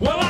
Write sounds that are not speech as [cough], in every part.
Well,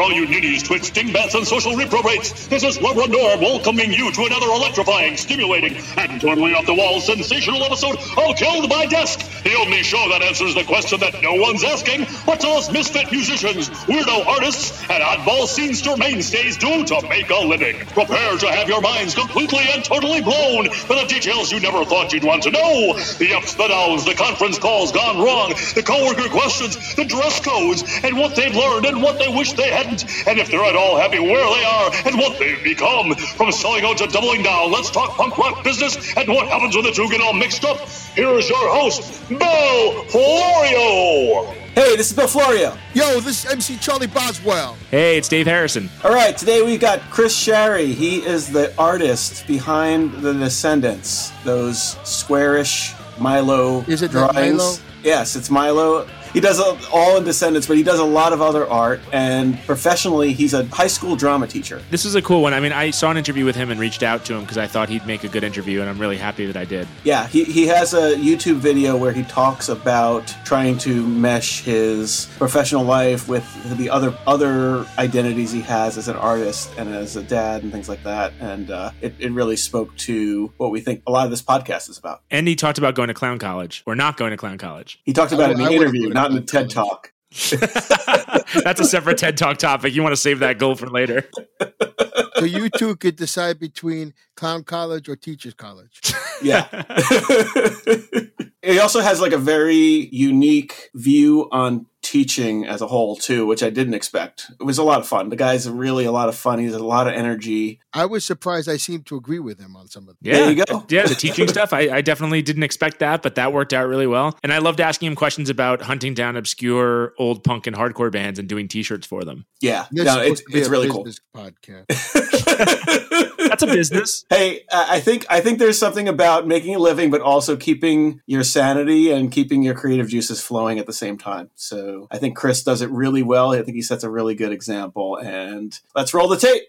all you ninnies, twits, dingbats, and social reprobates. This is Norm welcoming you to another electrifying, stimulating, and totally off the wall sensational episode of Killed by Desk, the only show that answers the question that no one's asking what us misfit musicians, weirdo artists, and oddball scenester mainstays do to make a living. Prepare to have your minds completely and totally blown by the details you never thought you'd want to know. The ups, the downs, the conference calls gone wrong, the coworker questions, the dress codes, and what they've learned and what they wish they hadn't, and if they're at all happy where they are and what they've become. From selling out to doubling down, let's talk punk rock business and what happens when the two get all mixed up. Here's your host, Bill Florio. Hey, this is Bill Florio. Yo, this is MC Charlie Boswell. Hey, it's Dave Harrison. All right, today we've got Chris Shary. He is the artist behind the Descendents, those squarish Milo Is it drawings. Milo? Yes, it's Milo. He does a, all in Descendents, but he does a lot of other art. And professionally, he's a high school drama teacher. This is a cool one. I mean, I saw an interview with him and reached out to him because I thought he'd make a good interview, and I'm really happy that I did. Yeah, he, he has a YouTube video where he talks about trying to mesh his professional life with the other other identities he has as an artist and as a dad and things like that. And uh, it, it really spoke to what we think a lot of this podcast is about. And he talked about going to clown college or not going to clown college. He talked about I it in the wouldn't interview, go to not in the TED. Talk. [laughs] That's a separate TED Talk topic. You want to save that goal for later. So you two could decide between clown college or teachers college. Yeah. [laughs] [laughs] it also has like a very unique view on teaching as a whole too, which I didn't expect. It was a lot of fun. The guy's really a lot of fun. He's a lot of energy. I was surprised I seemed to agree with him on some of them. Yeah, There you go. yeah, the teaching stuff. I, I definitely didn't expect that, but that worked out really well. And I loved asking him questions about hunting down obscure old punk and hardcore bands and doing T-shirts for them. Yeah, no, it's supposed to be it's really cool. [laughs] podcast. [laughs] That's a business. [laughs] hey, I I think I think there's something about making a living, but also keeping your sanity and keeping your creative juices flowing at the same time. So I think Chris does it really well. I think he sets a really good example. And let's roll the tape.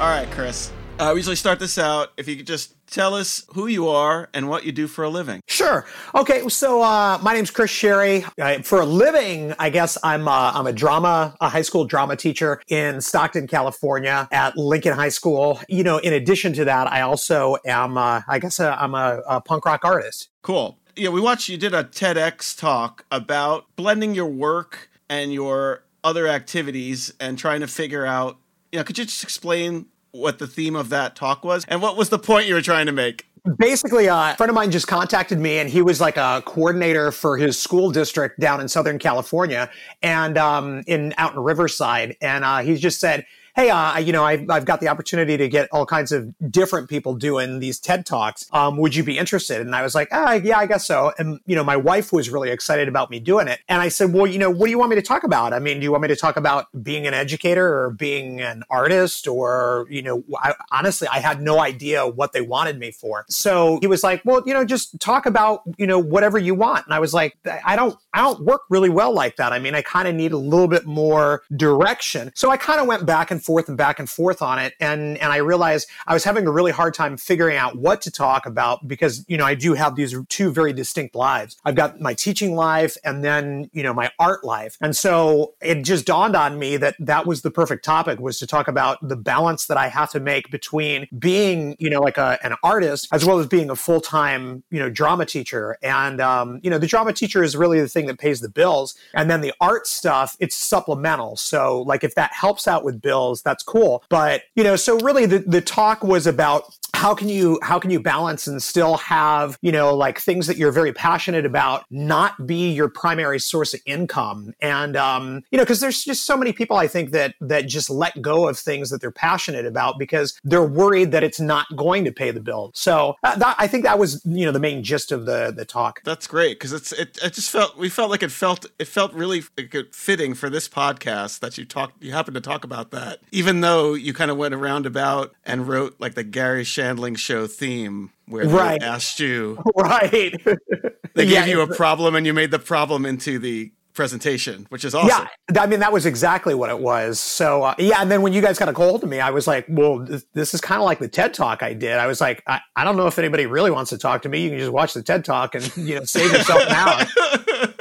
All right, Chris. Uh, we usually start this out. If you could just tell us who you are and what you do for a living. Sure. Okay. So uh, my name's Chris Shary. Uh, for a living, I guess I'm uh, I'm a drama, a high school drama teacher in Stockton, California, at Lincoln High School. You know, in addition to that, I also am, uh, I guess, uh, I'm a, a punk rock artist. Cool. Yeah, we watched you did a TEDx talk about blending your work and your other activities and trying to figure out. You know, could you just explain what the theme of that talk was and what was the point you were trying to make? Basically, uh, a friend of mine just contacted me, and he was like a coordinator for his school district down in Southern California, and um, in out in Riverside. And uh, he just said, "Hey, uh, you know, I've, I've got the opportunity to get all kinds of different people doing these TED talks. Um, would you be interested?" And I was like, ah, "Yeah, I guess so." And you know, my wife was really excited about me doing it, and I said, "Well, you know, what do you want me to talk about? I mean, do you want me to talk about being an educator or being an artist, or you know, I, honestly, I had no idea what they wanted me for." So he was like, "Well, you know, just talk about you know whatever you want." And I was like, "I don't, I don't work really well like that. I mean, I kind of need a little bit more direction." So I kind of went back and forth and back and forth on it, and and I realized I was having a really hard time figuring out what to talk about because you know I do have these two very distinct lives. I've got my teaching life and then you know my art life, and so it just dawned on me that that was the perfect topic was to talk about the balance that I have to make between being you know like a, an artist as well as being a full time you know drama teacher, and um, you know the drama teacher is really the thing that pays the bills, and then the art stuff it's supplemental. So like if that helps out with bills, that's cool. But you know, so really the the talk was about how can you how can you balance and still have you know like things that you're very passionate about not be your primary source of income? And um, you know because there's just so many people i think that that just let go of things that they're passionate about because they're worried that it's not going to pay the bill. So uh, that, i think that was you know the main gist of the the talk. That's great because it's it, it just felt we felt like it felt it felt really fitting for this podcast that you talked you happened to talk about that. Even though you kind of went around about and wrote like the Garry Shandling handling show theme where [laughs] Right. they asked you, right. they Yeah, gave you a problem and you made the problem into the presentation, which is awesome. Yeah, I mean that was exactly what it was. So uh, yeah, and then when you guys got a hold of me, I was like, "Well, this, this is kind of like the TED Talk I did." I was like, I, "I don't know if anybody really wants to talk to me. You can just watch the TED Talk and you know save yourself an [laughs] hour."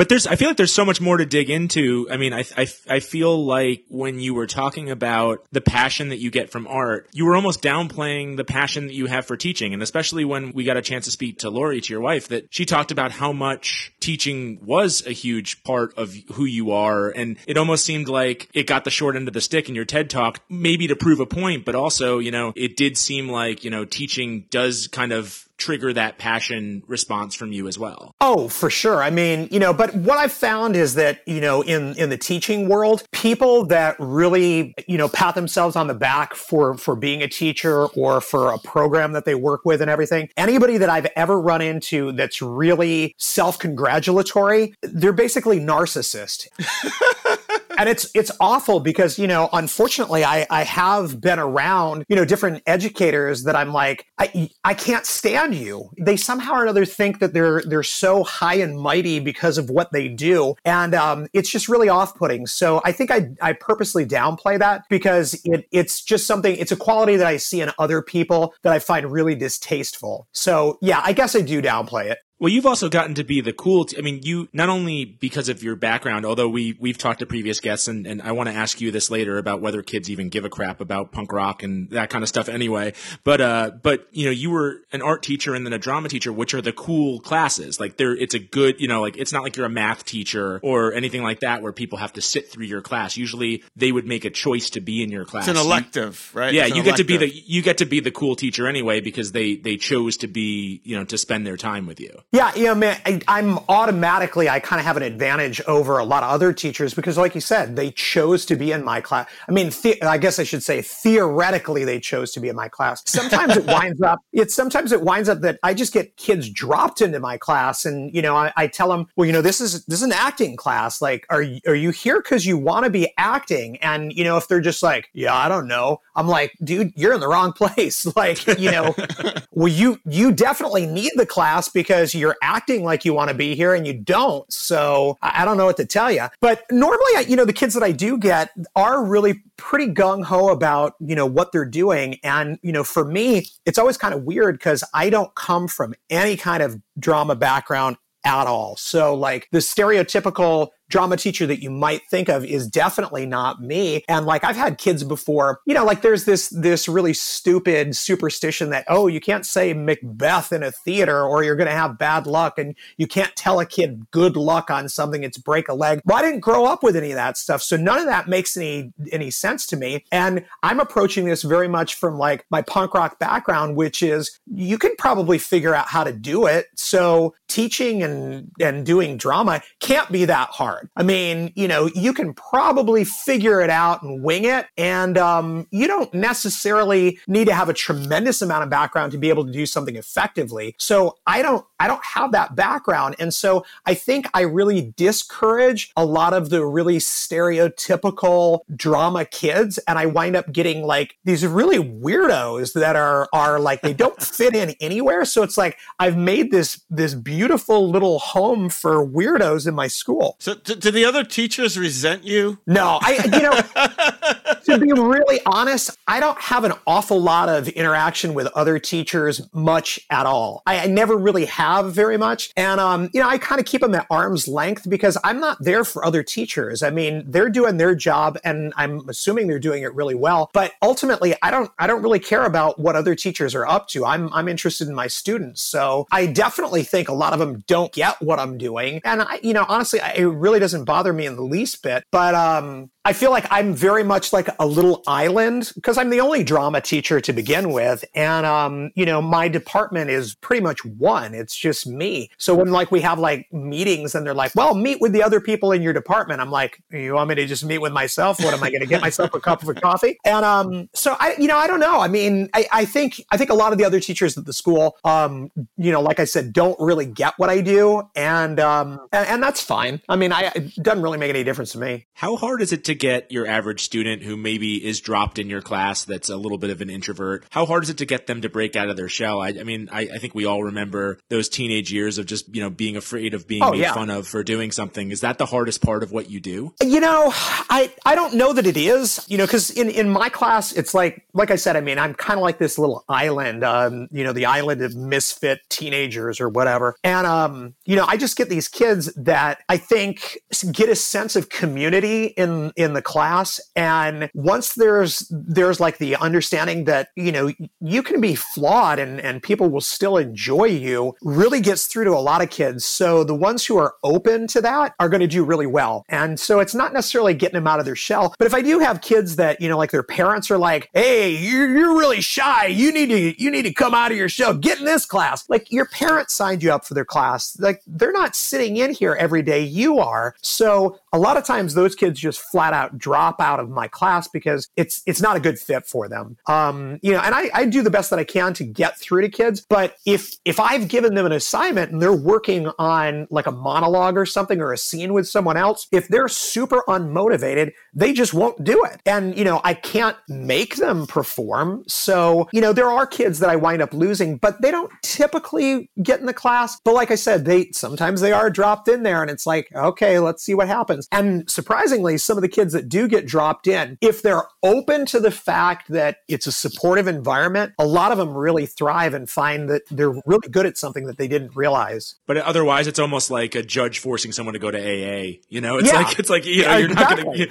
But there's, I feel like there's so much more to dig into. I mean, I, I, I feel like when you were talking about the passion that you get from art, you were almost downplaying the passion that you have for teaching. And especially when we got a chance to speak to Lori, to your wife, that she talked about how much teaching was a huge part of who you are. And it almost seemed like it got the short end of the stick in your TED talk, maybe to prove a point, but also, you know, it did seem like, you know, teaching does kind of trigger that passion response from you as well. Oh, for sure. I mean, you know, but what I've found is that, you know, in, in the teaching world, people that really, you know, pat themselves on the back for, for being a teacher or for a program that they work with and everything, anybody that I've ever run into that's really self-congratulatory, they're basically narcissist. [laughs] and it's it's awful because you know unfortunately I, I have been around you know different educators that I'm like I I can't stand you. They somehow or another think that they're they're so high and mighty because of what they do. And um, it's just really off putting so I think I I purposely downplay that because it it's just something it's a quality that I see in other people that I find really distasteful. So yeah I guess I do downplay it Well, you've also gotten to be the cool. T- I mean, you not only because of your background, although we we've talked to previous guests, and, and I want to ask you this later about whether kids even give a crap about punk rock and that kind of stuff anyway. But uh, but you know, you were an art teacher and then a drama teacher, which are the cool classes. Like they're it's a good, you know, like it's not like you're a math teacher or anything like that where people have to sit through your class. Usually, they would make a choice to be in your class. It's an elective, right? yeah, you get to be the you get to be the cool teacher anyway because they they chose to be you know to spend their time with you. Yeah, you know, man, I, I'm automatically, I kind of have an advantage over a lot of other teachers because, like you said, they chose to be in my class. I mean, the- I guess I should say theoretically they chose to be in my class. Sometimes it winds up, [laughs] it's sometimes it winds up that I just get kids dropped into my class, and you know, I, I tell them, well, you know, this is this is an acting class. Like, are you, are you here because you want to be acting? And you know, if they're just like, yeah, I don't know, I'm like, dude, you're in the wrong [laughs] place. Like, you know, [laughs] well, you you definitely need the class because you're acting like you want to be here and you don't. So I don't know what to tell you. But normally, I- you know, the kids that I do get are really pretty gung ho about you know what they're doing. And you know, for me, it's always kind of weird because I don't come from any kind of drama background at all. So like the stereotypical drama teacher that you might think of is definitely not me. And like I've had kids before, you know, like there's this this really stupid superstition that oh, you can't say Macbeth in a theater or you're going to have bad luck and you can't tell a kid good luck on something it's break a leg. Well, I didn't grow up with any of that stuff, so none of that makes any any sense to me. And I'm approaching this very much from like my punk rock background, which is you can probably figure out how to do it. So teaching and and doing drama can't be that hard. I mean, you know, you can probably figure it out and wing it, and um, you don't necessarily need to have a tremendous amount of background to be able to do something effectively. So I don't I don't have that background, and so I think I really discourage a lot of the really stereotypical drama kids, and I wind up getting like these really weirdos that are are like they don't [laughs] fit in anywhere. So it's like I've made this this beautiful little home for weirdos in my school. So, d- do the other teachers resent you? No, I you know [laughs] to be really honest, I don't have an awful lot of interaction with other teachers much at all. I, I never really have very much, and um, you know, I kind of keep them at arm's length because I'm not there for other teachers. I mean, they're doing their job, and I'm assuming they're doing it really well. But ultimately, I don't I don't really care about what other teachers are up to. I'm I'm interested in my students, so I definitely think a lot of them don't get what I'm doing, and I you know honestly, I, it really doesn't bother me in the least bit. But um, I feel like I'm very much like a little island because I'm the only drama teacher to begin with. And, um, you know, my department is pretty much one. It's just me. So when like we have like meetings and they're like, well, meet with the other people in your department. I'm like, you want me to just meet with myself? What am I going to get myself a [laughs] cup of coffee? And, um, so I, you know, I don't know. I mean, I, I think, I think a lot of the other teachers at the school, um, you know, like I said, don't really get what I do. And, um, and, and that's fine. I mean, I, it doesn't really make any difference to me. How hard is it to get your average student who maybe is dropped in your class that's a little bit of an introvert? How hard is it to get them to break out of their shell? I, I mean, I, I think we all remember those teenage years of just, you know, being afraid of being Oh, made yeah. fun of for doing something. Is that the hardest part of what you do? You know, I I don't know that it is. You know, because in in my class, it's like like I said. I mean, I'm kind of like this little island. Um, you know, the island of misfit teenagers or whatever. And um, you know, I just get these kids that I think get a sense of community in in the class. And once there's there's like the understanding that you know you can be flawed and and people will still enjoy you, really gets through to a lot of kids. So the ones who are open to that are going to do really well. And so it's not necessarily getting them out of their shell. But if I do have kids that, you know, like their parents are like, hey, you're, you're really shy. You need to, you need to come out of your shell. Get in this class. Like your parents signed you up for their class. Like they're not sitting in here every day. You are. So a lot of times those kids just flat out drop out of my class because it's, it's not a good fit for them. Um, you know, and I, I do the best that I can to get through to kids. But if, if I've given them an assignment and they're working on like a monologue or something or a scene with someone else, if they're super unmotivated, they just won't do it. And, you know, I can't make them perform. So, you know, there are kids that I wind up losing, but they don't typically get in the class. But like I said, they sometimes they are dropped in there and it's like, okay, let's see what happens. And surprisingly, some of the kids that do get dropped in, if they're open to the fact that it's a supportive environment, a lot of them really thrive and find that they're really good at something that they didn't realize. But otherwise, it's almost like a judge forcing someone to go to AA. You know, it's Yeah. like it's like you know, Yeah, you're not gonna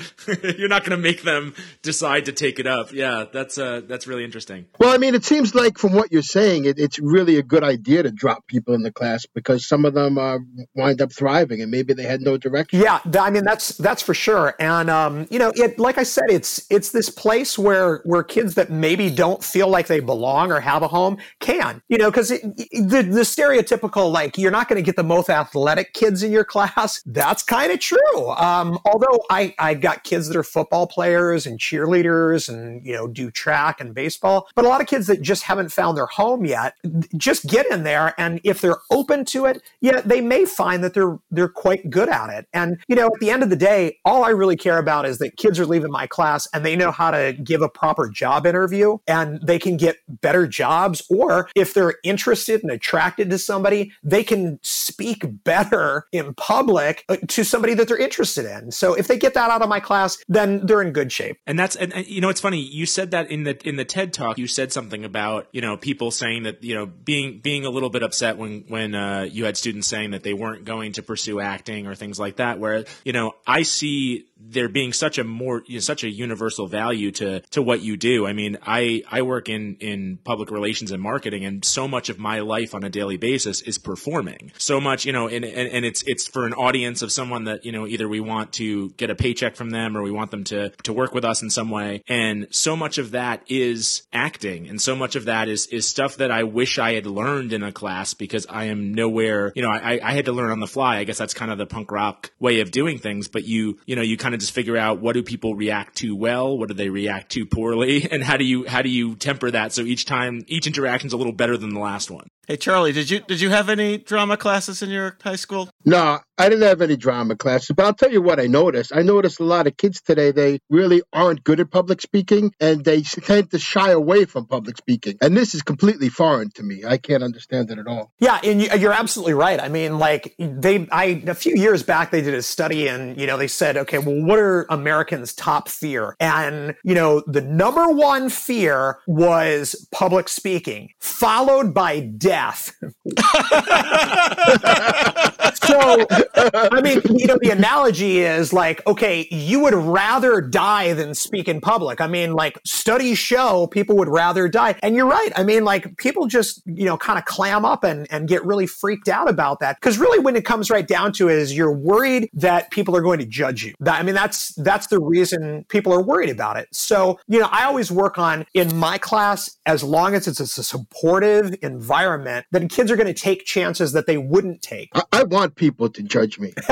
[laughs] you're not gonna make them decide to take it up. Yeah, that's uh that's really interesting. Well, I mean, it seems like from what you're saying, it, it's really a good idea to drop people in the class because some of them uh, wind up thriving and maybe they had no direction. Yeah, th- I mean that's that's for sure. And um, you know, it like I said, it's it's this place where where kids that maybe don't feel like they belong or have a home can. You know, because the the stereotypical like you're not going to get the most athletic kids in your [laughs] class. That's kind of true. Um, although I I got kids that are football players and cheerleaders and you know do track and baseball, but a lot of kids that just haven't found their home yet. Just get in there, and if they're open to it, yeah, they may find that they're they're quite good at it. And you know, at the end of the day, all I really care about is that kids are leaving my class and they know how to give a proper job interview and they can get better jobs. Or if they're interested and attracted to somebody, they can speak better in public uh, to somebody that they're interested in. So if they get that out of my class, then they're in good shape. And that's and, and you know it's funny you said that in the in the TED talk you said something about you know people saying that you know being being a little bit upset when when uh, you had students saying that they weren't going to pursue acting or things like that where you know I see there being such a more you know, such a universal value to to what you do. I mean, I I work in in public relations and marketing, and so much of my life on a daily basis is performing. So much, you know, and and, and it's it's for an audience of someone that you know either we want to get a paycheck from them or we want them to to work with us in some way, and so much of that is acting, and so much of that is is stuff that I wish I had learned in a class because I am nowhere. You know, I I had to learn on the fly. I guess that's kind of the punk rock way of doing things, but you you know you kind of just figure out what do people react to well, what do they react to poorly, and how do you how do you temper that so each time each interaction's a little better than the last one. Hey Charlie, did you did you have any drama classes in your high school? No, I didn't have any drama classes, but I'll tell you what I noticed. I noticed a lot of kids today, they really aren't good at public speaking and they tend to shy away from public speaking. And this is completely foreign to me. I can't understand it at all. Yeah, and you- you're absolutely right. I mean, like they, I a few years back they did a study, and you know they said, okay, well, what are Americans' top fear? And you know the number one fear was public speaking, followed by death ass. [laughs] [laughs] so, I mean, you know, the analogy is like, okay, you would rather die than speak in public. I mean, like studies show people would rather die. And you're right. I mean, like people just, you know, kind of clam up and, and get really freaked out about that. Cause really when it comes right down to it is you're worried that people are going to judge you. I mean, that's, that's the reason people are worried about it. So, you know, I always work on in my class, as long as it's a supportive environment, then kids are going to take chances that they wouldn't take. I, I want people to judge me. [laughs]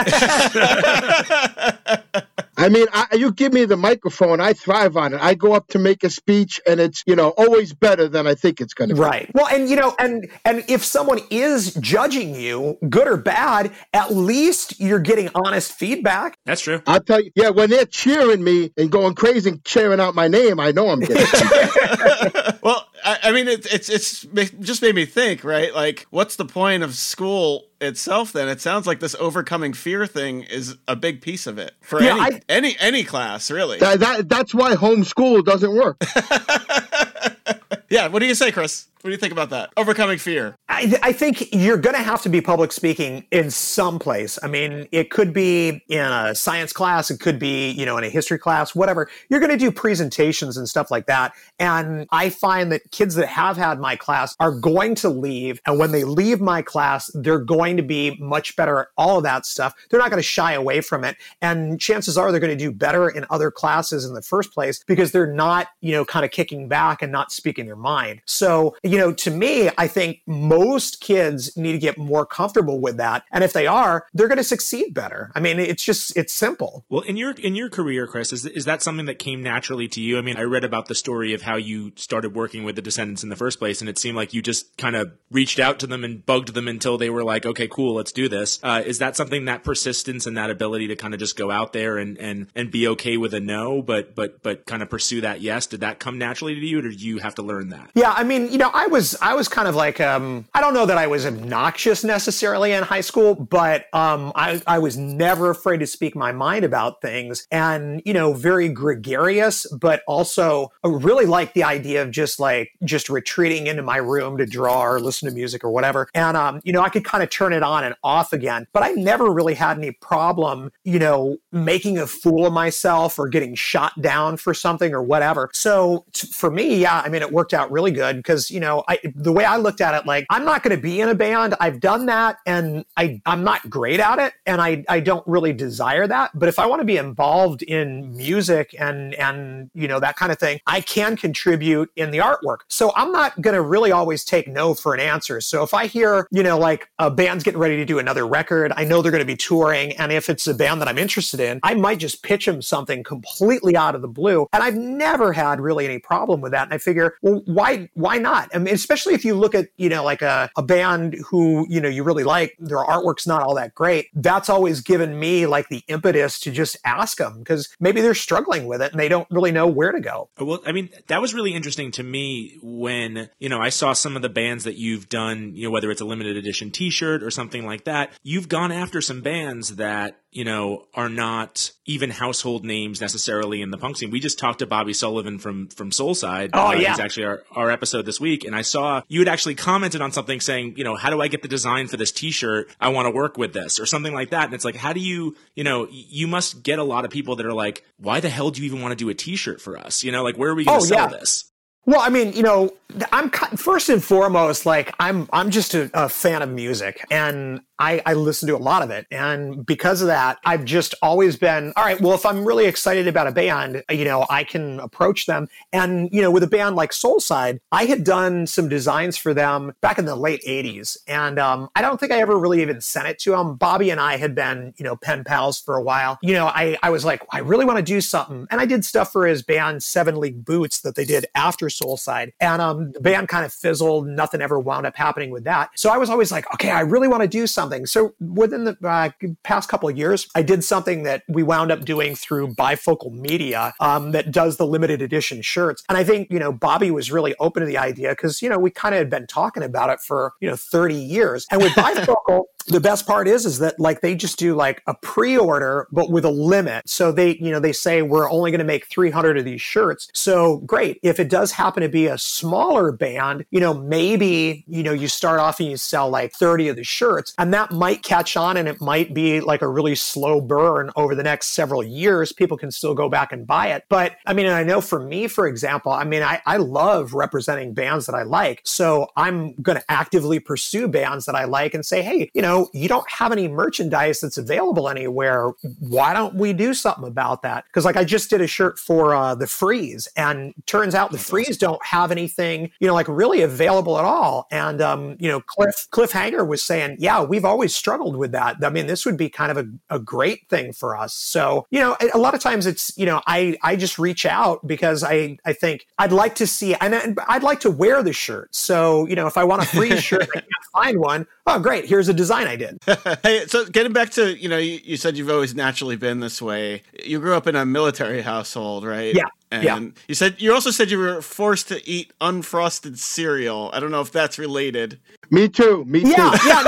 I mean, I, you give me the microphone, I thrive on it. I go up to make a speech, and it's you know always better than I think it's going to be. Right. Well, and you know, and and if someone is judging you, good or bad, at least you're getting honest feedback. That's true. I'll tell you, yeah, when they're cheering me and going crazy and cheering out my name, I know I'm getting. [laughs] [laughs] Well, I, I mean, it, it's it's just made me think, right? Like, what's the point of school itself? Then it sounds like this overcoming fear thing is a big piece of it for Yeah, any, I- any any class, really. that, that that's why homeschool doesn't work. [laughs] [laughs] yeah. What do you say, Chris? What do you think about that? Overcoming fear. I, I think you're going to have to be public speaking in some place. I mean, it could be in a science class, it could be, you know, in a history class, whatever. You're going to do presentations and stuff like that. And I find that kids that have had my class are going to leave. And when they leave my class, they're going to be much better at all of that stuff. They're not going to shy away from it. And chances are they're going to do better in other classes in the first place because they're not, you know, kind of kicking back and not speaking their mind. So, you know, to me, I think most kids need to get more comfortable with that. And if they are, they're going to succeed better. I mean, it's just, it's simple. Well, in your in your career, Chris, is is that something that came naturally to you? I mean, I read about the story of how you started working with the Descendents in the first place, and it seemed like you just kind of reached out to them and bugged them until they were like, "Okay, cool, let's do this." Uh, is that something that persistence and that ability to kind of just go out there and and and be okay with a no, but but but kind of pursue that yes? Did that come naturally to you, or did you have to learn that? Yeah, I mean, you know, I was I was kind of like um I don't know that I was obnoxious necessarily in high school, but um I I was never afraid to speak my mind about things and, you know, very gregarious, but also really like the idea of just like just retreating into my room to draw or listen to music or whatever. And um, you know, I could kind of turn it on and off again, but I never really had any problem, you know, making a fool of myself or getting shot down for something or whatever. So t- for me, yeah, I mean, it worked out really good because, you know, I, the way I looked at it, like, I'm not going to be in a band. I've done that and I, I'm not great at it and I, I don't really desire that. But if I want to be involved in music and, and, you know, that kind of thing, I can contribute in the artwork. So I'm not going to really always take no for an answer. So if I hear, you know, like a band's getting ready to do another record, I know they're going to be touring. And if it's a band that I'm interested in, I might just pitch them something completely out of the blue. And I've never had really any problem with that. And I figure, well, why, why not? I mean, especially if you look at, you know, like a, a band who, you know, you really like, their artwork's not all that great. That's always given me like the impetus to just ask them because maybe they're struggling with it and they don't really know where to go. Well, I mean, that was really interesting to me when, you know, I saw some of the bands that you've done, you know, whether it's a limited edition t shirt or something like that. You've gone after some bands that, you know, are not even household names necessarily in the punk scene. We just talked to Bobby Sullivan from, from Soulside. Oh, Uh, yeah. Actually our, our episode this week. And I saw you had actually commented on something saying, you know, how do I get the design for this t shirt? I want to work with this or something like that. And it's like, how do you, you know, you must get a lot of people that are like, why the hell do you even want to do a t shirt for us? You know, like, where are we going Oh, to sell yeah. this? Well, I mean, you know, I'm first and foremost like I'm I'm just a, a fan of music, and I, I listen to a lot of it, and because of that, I've just always been all right. Well, if I'm really excited about a band, you know, I can approach them, and you know, with a band like Soulside, I had done some designs for them back in the late '80s, and um, I don't think I ever really even sent it to them. Bobby and I had been, you know, pen pals for a while. You know, I I was like, I really want to do something, and I did stuff for his band Seven League Boots that they did after Soulside, and um, the band kind of fizzled. Nothing ever wound up happening with that. So I was always like, okay, I really want to do something. So within the uh, past couple of years, I did something that we wound up doing through Bifocal Media um, that does the limited edition shirts. And I think you know Bobby was really open to the idea because you know we kind of had been talking about it for you know 30 years. And with [laughs] Bifocal, the best part is is that like they just do like a pre-order but with a limit. So they you know they say we're only going to make 300 of these shirts. So great. If it does happen to be a smaller band, you know maybe you know you start off and you sell like 30 of the shirts and that might catch on and it might be like a really slow burn over the next several years. People can still go back and buy it. But I mean, I know for me, for example, I mean, I, I love representing bands that I like. So I'm going to actively pursue bands that I like and say, hey, you know, know, you don't have any merchandise that's available anywhere. Why don't we do something about that? Because like I just did a shirt for uh, the Freeze, and turns out the Freeze don't have anything, you know, like really available at all. And um, you know, Cliff Cliff Hanger was saying, yeah, we've always struggled with that. I mean, this would be kind of a, a great thing for us. So you know, a- lot of times it's you know, I I just reach out because I I think I'd like to see and I'd like to wear the shirt. So you know, if I want a free [laughs] shirt, I can't find one. Oh, great! Here's a design I did. [laughs] Hey, so getting back to you know, you, you said you've always naturally been this way. You grew up in a military household, right? Yeah, And yeah. you said you also said you were forced to eat unfrosted cereal. I don't know if that's related. Me too. Me too. Yeah, yeah,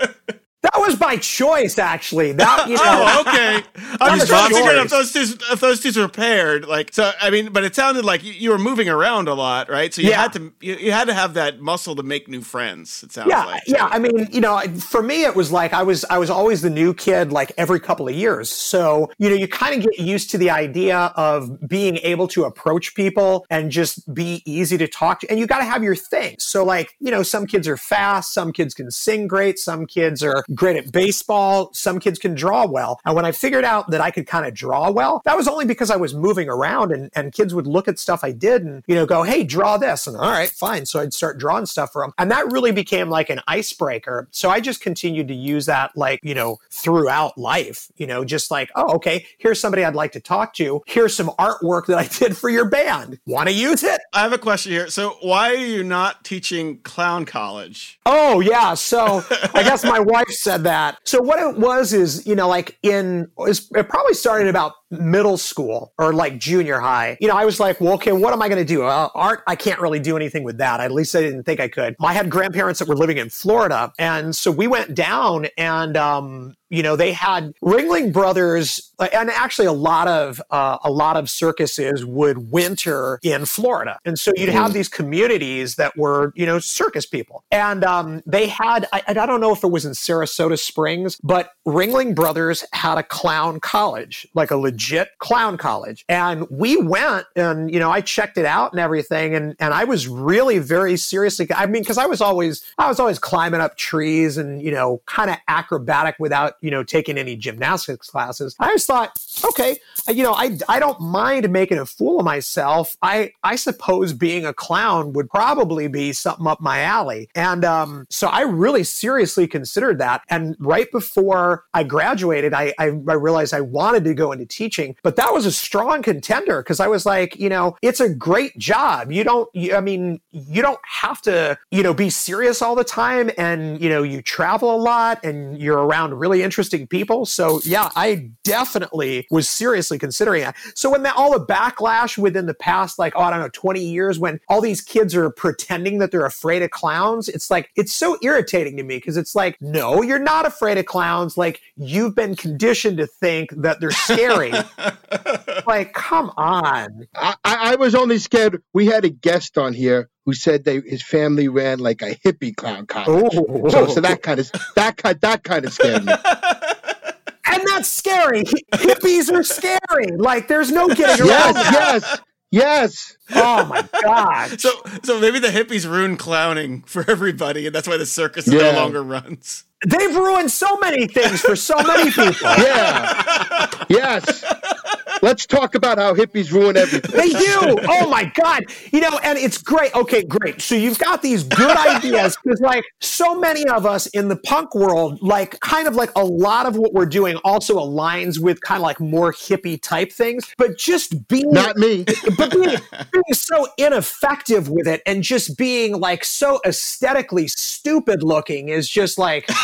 no. [laughs] That was by choice, actually. That [laughs] you know. Oh, okay. I'm just trying to figure out if those two if those two were paired. Like, so I mean, but it sounded like you, you were moving around a lot, right? So you Yeah. had to you, you had to have that muscle to make new friends. It sounds yeah, like. yeah. I mean, you know, for me, it was like I was I was always the new kid, like every couple of years. So you know, you kind of get used to the idea of being able to approach people and just be easy to talk to, and you got to have your thing. So like, you know, some kids are fast, some kids can sing great, some kids are great at baseball, some kids can draw well. And when I figured out that I could kind of draw well, that was only because I was moving around and, and kids would look at stuff I did and, you know, go, hey, draw this. And all right, fine. So I'd start drawing stuff for them. And that really became like an icebreaker. So I just continued to use that, like, you know, throughout life, you know, just like, oh, okay, here's somebody I'd like to talk to. Here's some artwork that I [laughs] did for your band. Want to use it? I have a question here. So why are you not teaching clown college? Oh yeah, so I guess my [laughs] wife said that. So what it was is, you know, like in it probably started about middle school or like junior high. You know, I was like, well, okay, what am I going to do? Uh, art, I can't really do anything with that. At least I didn't think I could. I had grandparents that were living in Florida, and so we went down and. um you know they had ringling brothers uh, and actually a lot of uh, a lot of circuses would winter in florida and so you'd have these communities that were you know circus people and um, they had I, I don't know if it was in sarasota springs but ringling brothers had a clown college like a legit clown college. And we went and you know i checked it out and everything. And and i was really very seriously i mean because i was always i was always climbing up trees and you know kind of acrobatic without you know taking any gymnastics classes. I just thought okay you know i i don't mind making a fool of myself. I i suppose being a clown would probably be something up my alley. And um so i really seriously considered that. And right before i graduated i i, I realized i wanted to go into teaching but that was a strong contender because i was like you know it's a great job. You don't you, i mean you don't have to you know be serious all the time and you know you travel a lot and you're around really interesting people. So yeah i definitely was seriously considering that so when that all the backlash within the past like oh i don't know 20 years when all these kids are pretending that they're afraid of clowns it's like it's so irritating to me because it's like no you're not afraid of clowns. Like you've been conditioned to think that they're scary [laughs] like come on I, I I was only scared. We had a guest on here who said they his family ran like a hippie clown college. Oh. So, so that kind of that kind that kind of scared me. [laughs] and that's scary hippies are scary like there's no getting around Yes, that. yes, yes. oh my god So so maybe the hippies ruined clowning for everybody, and that's why the circus no longer runs. They've ruined so many things for so many people [laughs] Yeah. Yes. Let's talk about how hippies ruin everything. They do. Oh my God. You know, and it's great. Okay, great. So you've got these good ideas because, like, so many of us in the punk world, like, kind of like a lot of what we're doing also aligns with kind of like more hippie type things, but just being Not me. [laughs] but being, being so ineffective with it and just being like so aesthetically stupid looking is just like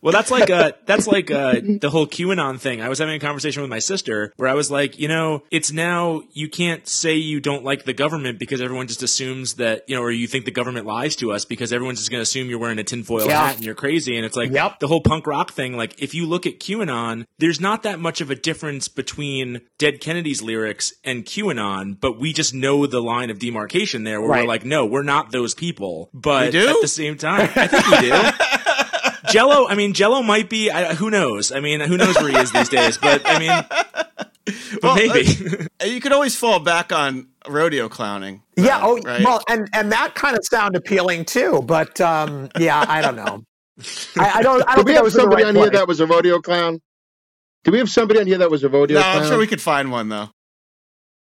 Well, that's like uh that's like uh the whole QAnon thing. I was having a conversation with my sister where I was like, you know, it's now you can't say you don't like the government because everyone just assumes that you know, or you think the government lies to us because everyone's just going to assume you're wearing a tinfoil Yeah. hat and you're crazy. And it's like Yep. the whole punk rock thing. Like, if you look at QAnon, there's not that much of a difference between Dead Kennedy's lyrics and QAnon, but we just know the line of demarcation there where Right. we're like, no, we're not those people. But at the same time, I think we do. [laughs] Jello, I mean, Jello might be. I, who knows? I mean, who knows where he is these days? But I mean, but Well, maybe. uh, you could always fall back on rodeo clowning. Yeah. Oh, right? well, and and that kind of sound appealing too. But um, yeah, I don't know. I, I don't. I Did don't we think I have was somebody right on here that was a rodeo clown? Do we have somebody on here that was a rodeo no, clown? I'm sure we could find one though.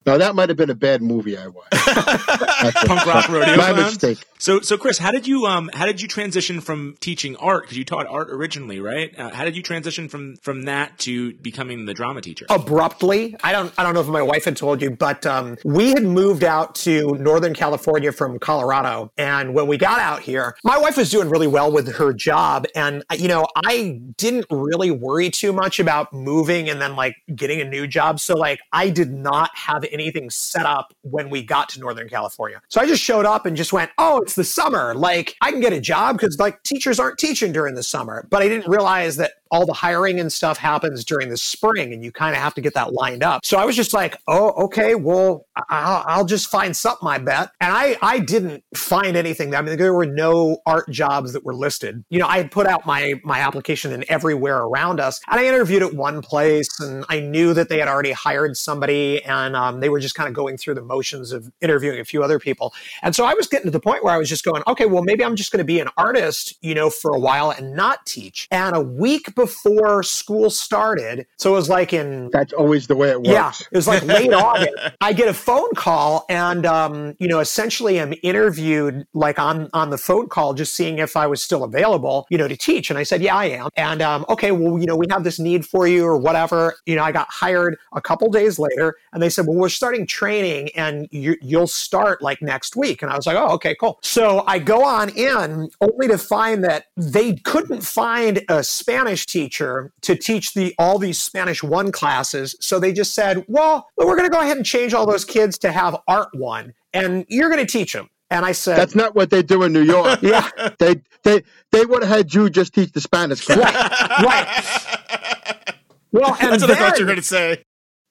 No, that might have been a bad movie I watched. [laughs] Punk rock rodeo My clown? mistake. So, so Chris, how did you um how did you transition from teaching art because you taught art originally, right? Uh, how did you transition from from that to becoming the drama teacher? abruptly. I don't I don't know if my wife had told you, but um, we had moved out to Northern California from Colorado, and when we got out here, my wife was doing really well with her job, and uh, you know I didn't really worry too much about moving and then like getting a new job. So like I did not have anything set up when we got to Northern California. So I just showed up and just went, oh, it's the summer. Like I can get a job because like teachers aren't teaching during the summer. But I didn't realize that all the hiring and stuff happens during the spring and you kind of have to get that lined up. So I was just like, oh, okay, well, I'll, I'll just find something, I bet. And I, I didn't find anything. I mean, there were no art jobs that were listed. You know, I had put out my, my application in everywhere around us and I interviewed at one place and I knew that they had already hired somebody and um, they were just kind of going through the motions of interviewing a few other people. And so I was getting to the point where I was just going, okay, well, maybe I'm just going to be an artist, you know, for a while and not teach. And a week before school started, so it was like in That's always the way it works. yeah, it was like [laughs] late August. I get a phone call, and um, you know, essentially, I'm interviewed like on on the phone call, just seeing if I was still available, you know, to teach. And I said, yeah, I am. And um, okay, well, you know, we have this need for you, or whatever. You know, I got hired a couple days later, and they said, well, we're starting training, and you, you'll start like next week. And I was like, oh, okay, cool. So I go on in, only to find that they couldn't find a Spanish teacher to teach the all these Spanish one classes. So they just said, well, we're going to go ahead and change all those kids to have art one, and you're going to teach them. And I said, That's not what they do in New York. yeah, [laughs] They they they would have had you just teach the Spanish class. right. [laughs] Well, and That's what I thought you were going to say.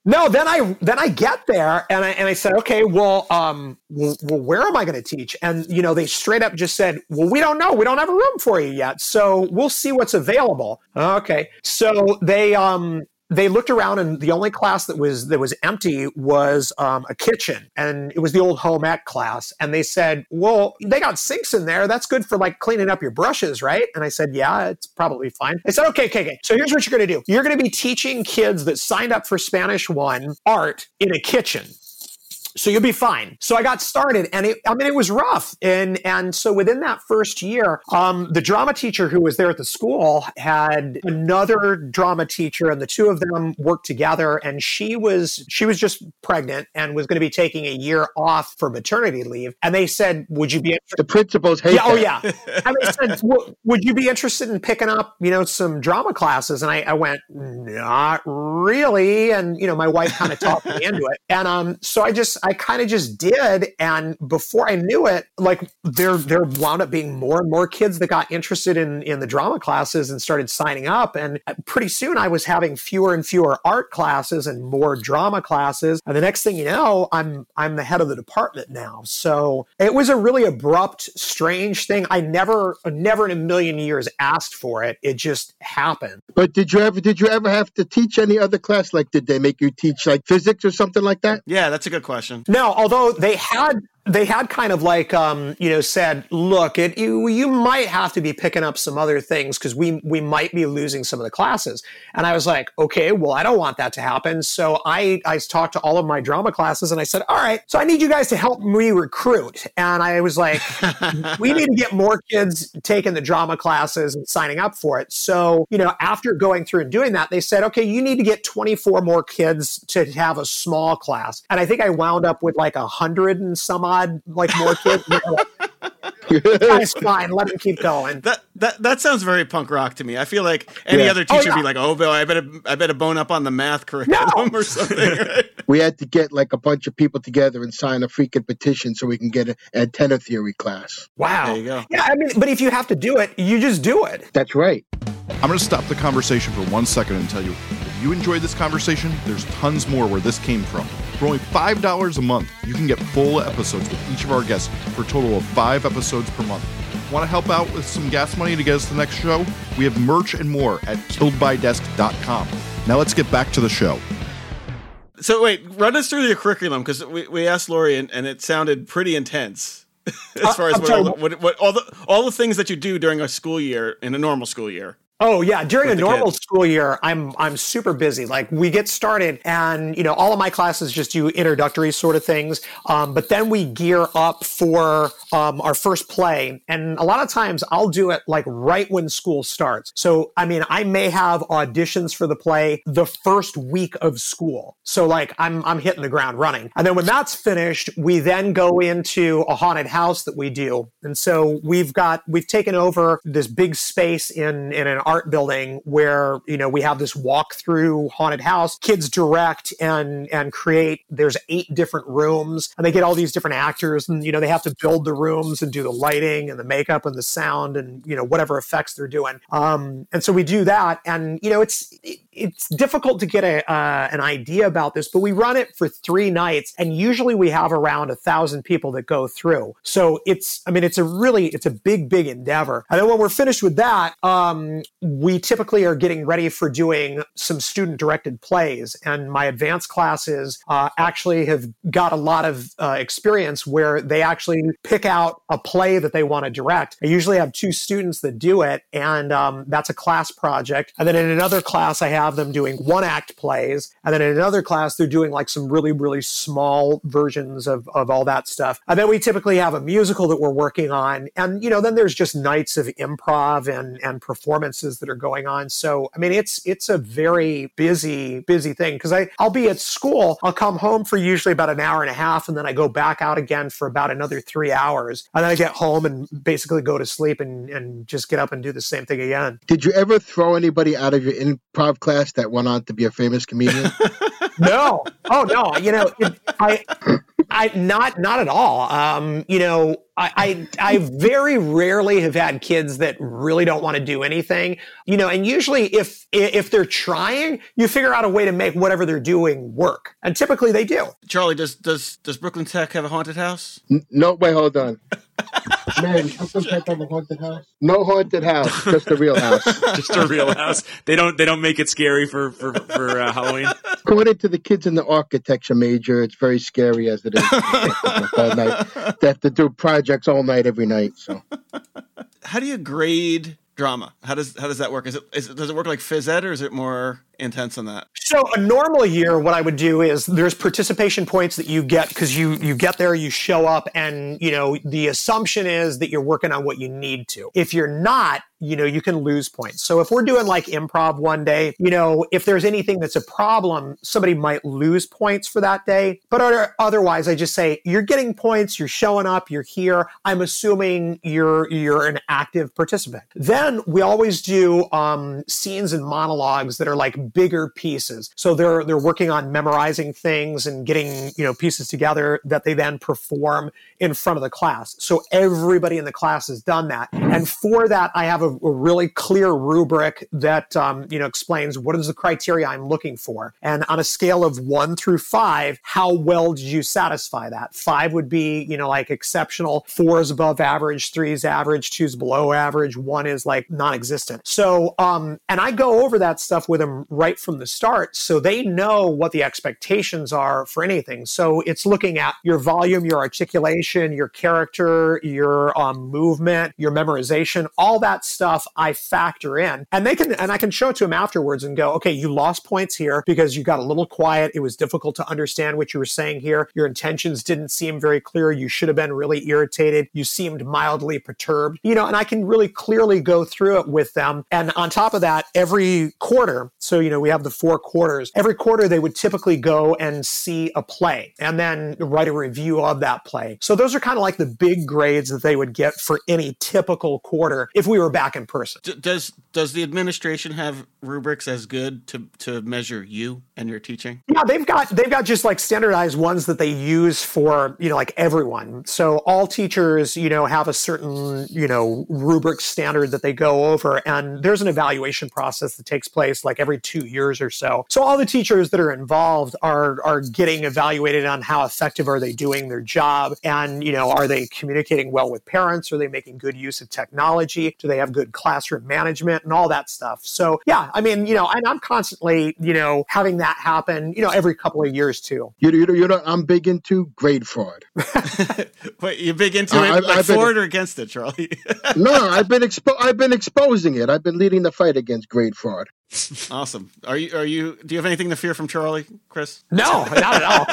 No, then I then I get there and I and I said, okay, well, um, well, where am I going to teach? And you know, they straight up just said, well, we don't know, we don't have a room for you yet, so we'll see what's available. Okay, so they um they looked around and the only class that was that was empty was um, a kitchen. And it was the old home ec class. And they said well they got sinks in there. That's good for like cleaning up your brushes right? And i said yeah it's probably fine. They said okay okay okay. So here's what you're going to do. You're going to be teaching kids that signed up for spanish one art in a kitchen so you'll be fine. So I got started, and it, I mean, it was rough. And and so within that first year, um, the drama teacher who was there at the school had another drama teacher, and the two of them worked together. And she was she was just pregnant and was going to be taking a year off for maternity leave. And they said, "Would you be interested?" The principals hate Yeah, oh yeah. And they said, "Would you be interested in picking up, you know, some drama classes?" And I, I went, "Not really." And you know, my wife kind of talked me into it, and um, so I just, I kind of just did. And before I knew it, like there, there wound up being more and more kids that got interested in in the drama classes and started signing up. And uh, pretty soon, I was having fewer and fewer art classes and more drama classes. And the next thing you know, I'm I'm the head of the department now. So it was a really abrupt, strange thing. I never, never in a million years asked for it. It just happened. But did you ever did you ever have to teach any other class? Like did they make you teach like physics or something like that? Yeah, that's a good question. No, although they had they had kind of like um, you know said, look, it you, you might have to be picking up some other things because we we might be losing some of the classes. And I was like, okay, well, I don't want that to happen. So I I talked to all of my drama classes and I said, all right, so I need you guys to help me recruit. And I was like, [laughs] we need to get more kids taking the drama classes and signing up for it. So, you know, after going through and doing that, they said, okay, you need to get 24 more kids to have a small class. And I think I wound up with like a hundred and some odd, like more kids. [laughs] That's fine. Let them keep going. That that that sounds very punk rock to me. I feel like any Yeah. other Oh, teacher would be like, "Oh, Bill, I better I better bone up on the math curriculum or something." [laughs] Right? We had to get like a bunch of people together and sign a freaking petition so we can get an antenna theory class. Wow. There you go. Yeah, I mean, but if you have to do it, you just do it. That's right. I'm going to stop the conversation for one second and tell you if you enjoyed this conversation, there's tons more where this came from. For only $5 a month, you can get full episodes with each of our guests for a total of five episodes per month. Want to help out with some gas money to get us to the next show? We have merch and more at killedbydesk.com. Now let's get back to the show. So wait, run us through your curriculum because we, we asked Lori and, and it sounded pretty intense [laughs] as uh, far as what, sorry, all the, what, what all the all the things that you do during a school year in a normal school year. Oh yeah, during a normal kids. school year, I'm I'm super busy. Like we get started, and you know all of my classes just do introductory sort of things. Um, but then we gear up for um, our first play, and a lot of times I'll do it like right when school starts. So I mean, I may have auditions for the play the first week of school. So like I'm I'm hitting the ground running, and then when that's finished, we then go into a haunted house that we do, and so we've got we've taken over this big space in in an art building where you know we have this walk through haunted house kids direct and and create. There's eight different rooms and they get all these different actors and you know they have to build the rooms and do the lighting and the makeup and the sound and you know whatever effects they're doing. Um and so we do that and you know it's it, it's difficult to get a uh, an idea about this but we run it for three nights and usually we have around a thousand people that go through. So it's i mean it's a really it's a big big endeavor. And then when we're finished with that um we typically are getting ready for doing some student directed plays. And my advanced classes uh, actually have got a lot of uh, experience where they actually pick out a play that they want to direct. I usually have two students that do it and um, that's a class project. And then in another class i have them doing one act plays. And then in another class they're doing like some really really small versions of, of all that stuff. And then we typically have a musical that we're working on. And you know then there's just nights of improv and and performances that are going on. So i mean it's it's a very busy busy thing because i i'll be at school i'll come home for usually about an hour and a half and then i go back out again for about another three hours and then i get home and basically go to sleep and and just get up and do the same thing again. Did you ever throw anybody out of your improv class that went on to be a famous comedian? [laughs] no. Oh no. You know it, i i not not at all um you know I, I I very rarely have had kids that really don't want to do anything, you know. And usually, if if they're trying, you figure out a way to make whatever they're doing work, and typically they do. Charlie, does does does Brooklyn Tech have a haunted house? N- no, wait, hold on. Man, Brooklyn Tech have a haunted house? No haunted house, just a real house. [laughs] Just a real house. They don't they don't make it scary for for for uh, Halloween. According to the kids in the architecture major, it's very scary as it is. [laughs] all night. They have to do projects all night, every night. So How do you grade drama? How does how does that work? Is it, is it does it work like phys ed or is it more intense than that? So a normal year, what I would do is there's participation points that you get because you you get there, you show up, and you know the assumption is that you're working on what you need to. If you're not, you know you can lose points. So if we're doing like improv one day, you know if there's anything that's a problem, somebody might lose points for that day. But other, otherwise, I just say you're getting points, you're showing up, you're here. I'm assuming you're you're an active participant. Then we always do um, scenes and monologues that are like bigger pieces. So they're they're working on memorizing things and getting you know pieces together that they then perform in front of the class. So everybody in the class has done that, and for that I have a, a really clear rubric that um, you know explains what is the criteria I'm looking for, and on a scale of one through five, how well did you satisfy that? Five would be you know like exceptional, four is above average, three is average, two is below average, one is like non-existent. So um, and I go over that stuff with them right from the start so they know what the expectations are for anything. So it's looking at your volume, your articulation, your character, your um, movement, your memorization, all that stuff I factor in. And they can, and I can show it to them afterwards and go, okay, you lost points here because you got a little quiet. It was difficult to understand what you were saying here. Your intentions didn't seem very clear. You should have been really irritated. You seemed mildly perturbed, you know, and I can really clearly go through it with them. And on top of that, every quarter, so, you know, we have the four quarters. Every quarter, they would typically go and see a play and then write a review of that play. So those are kind of like the big grades that they would get for any typical quarter if we were back in person. D- does does the administration have rubrics as good to to measure you and your teaching? Yeah, they've got they've got just like standardized ones that they use for you know like everyone. So all teachers you know have a certain you know rubric standard that they go over, and there's an evaluation process that takes place like every two years or so. So all the teachers that are involved are are getting evaluated on how effective are they doing their job, and you know are they communicating well with parents? Are they making good use of technology? Do they have good classroom management? and all that stuff. So yeah, I mean, you know, and I'm constantly, you know, having that happen, you know, every couple of years too. You know, you know, you know, I'm big into grade fraud. [laughs] Wait, you big into Uh, it, I've- like I've been- for it or against it, Charlie? [laughs] no, I've been expo- I've been exposing it. I've been leading the fight against grade fraud. [laughs] awesome. Are you? Are you? Do you have anything to fear from Charlie, Chris? No, not at all.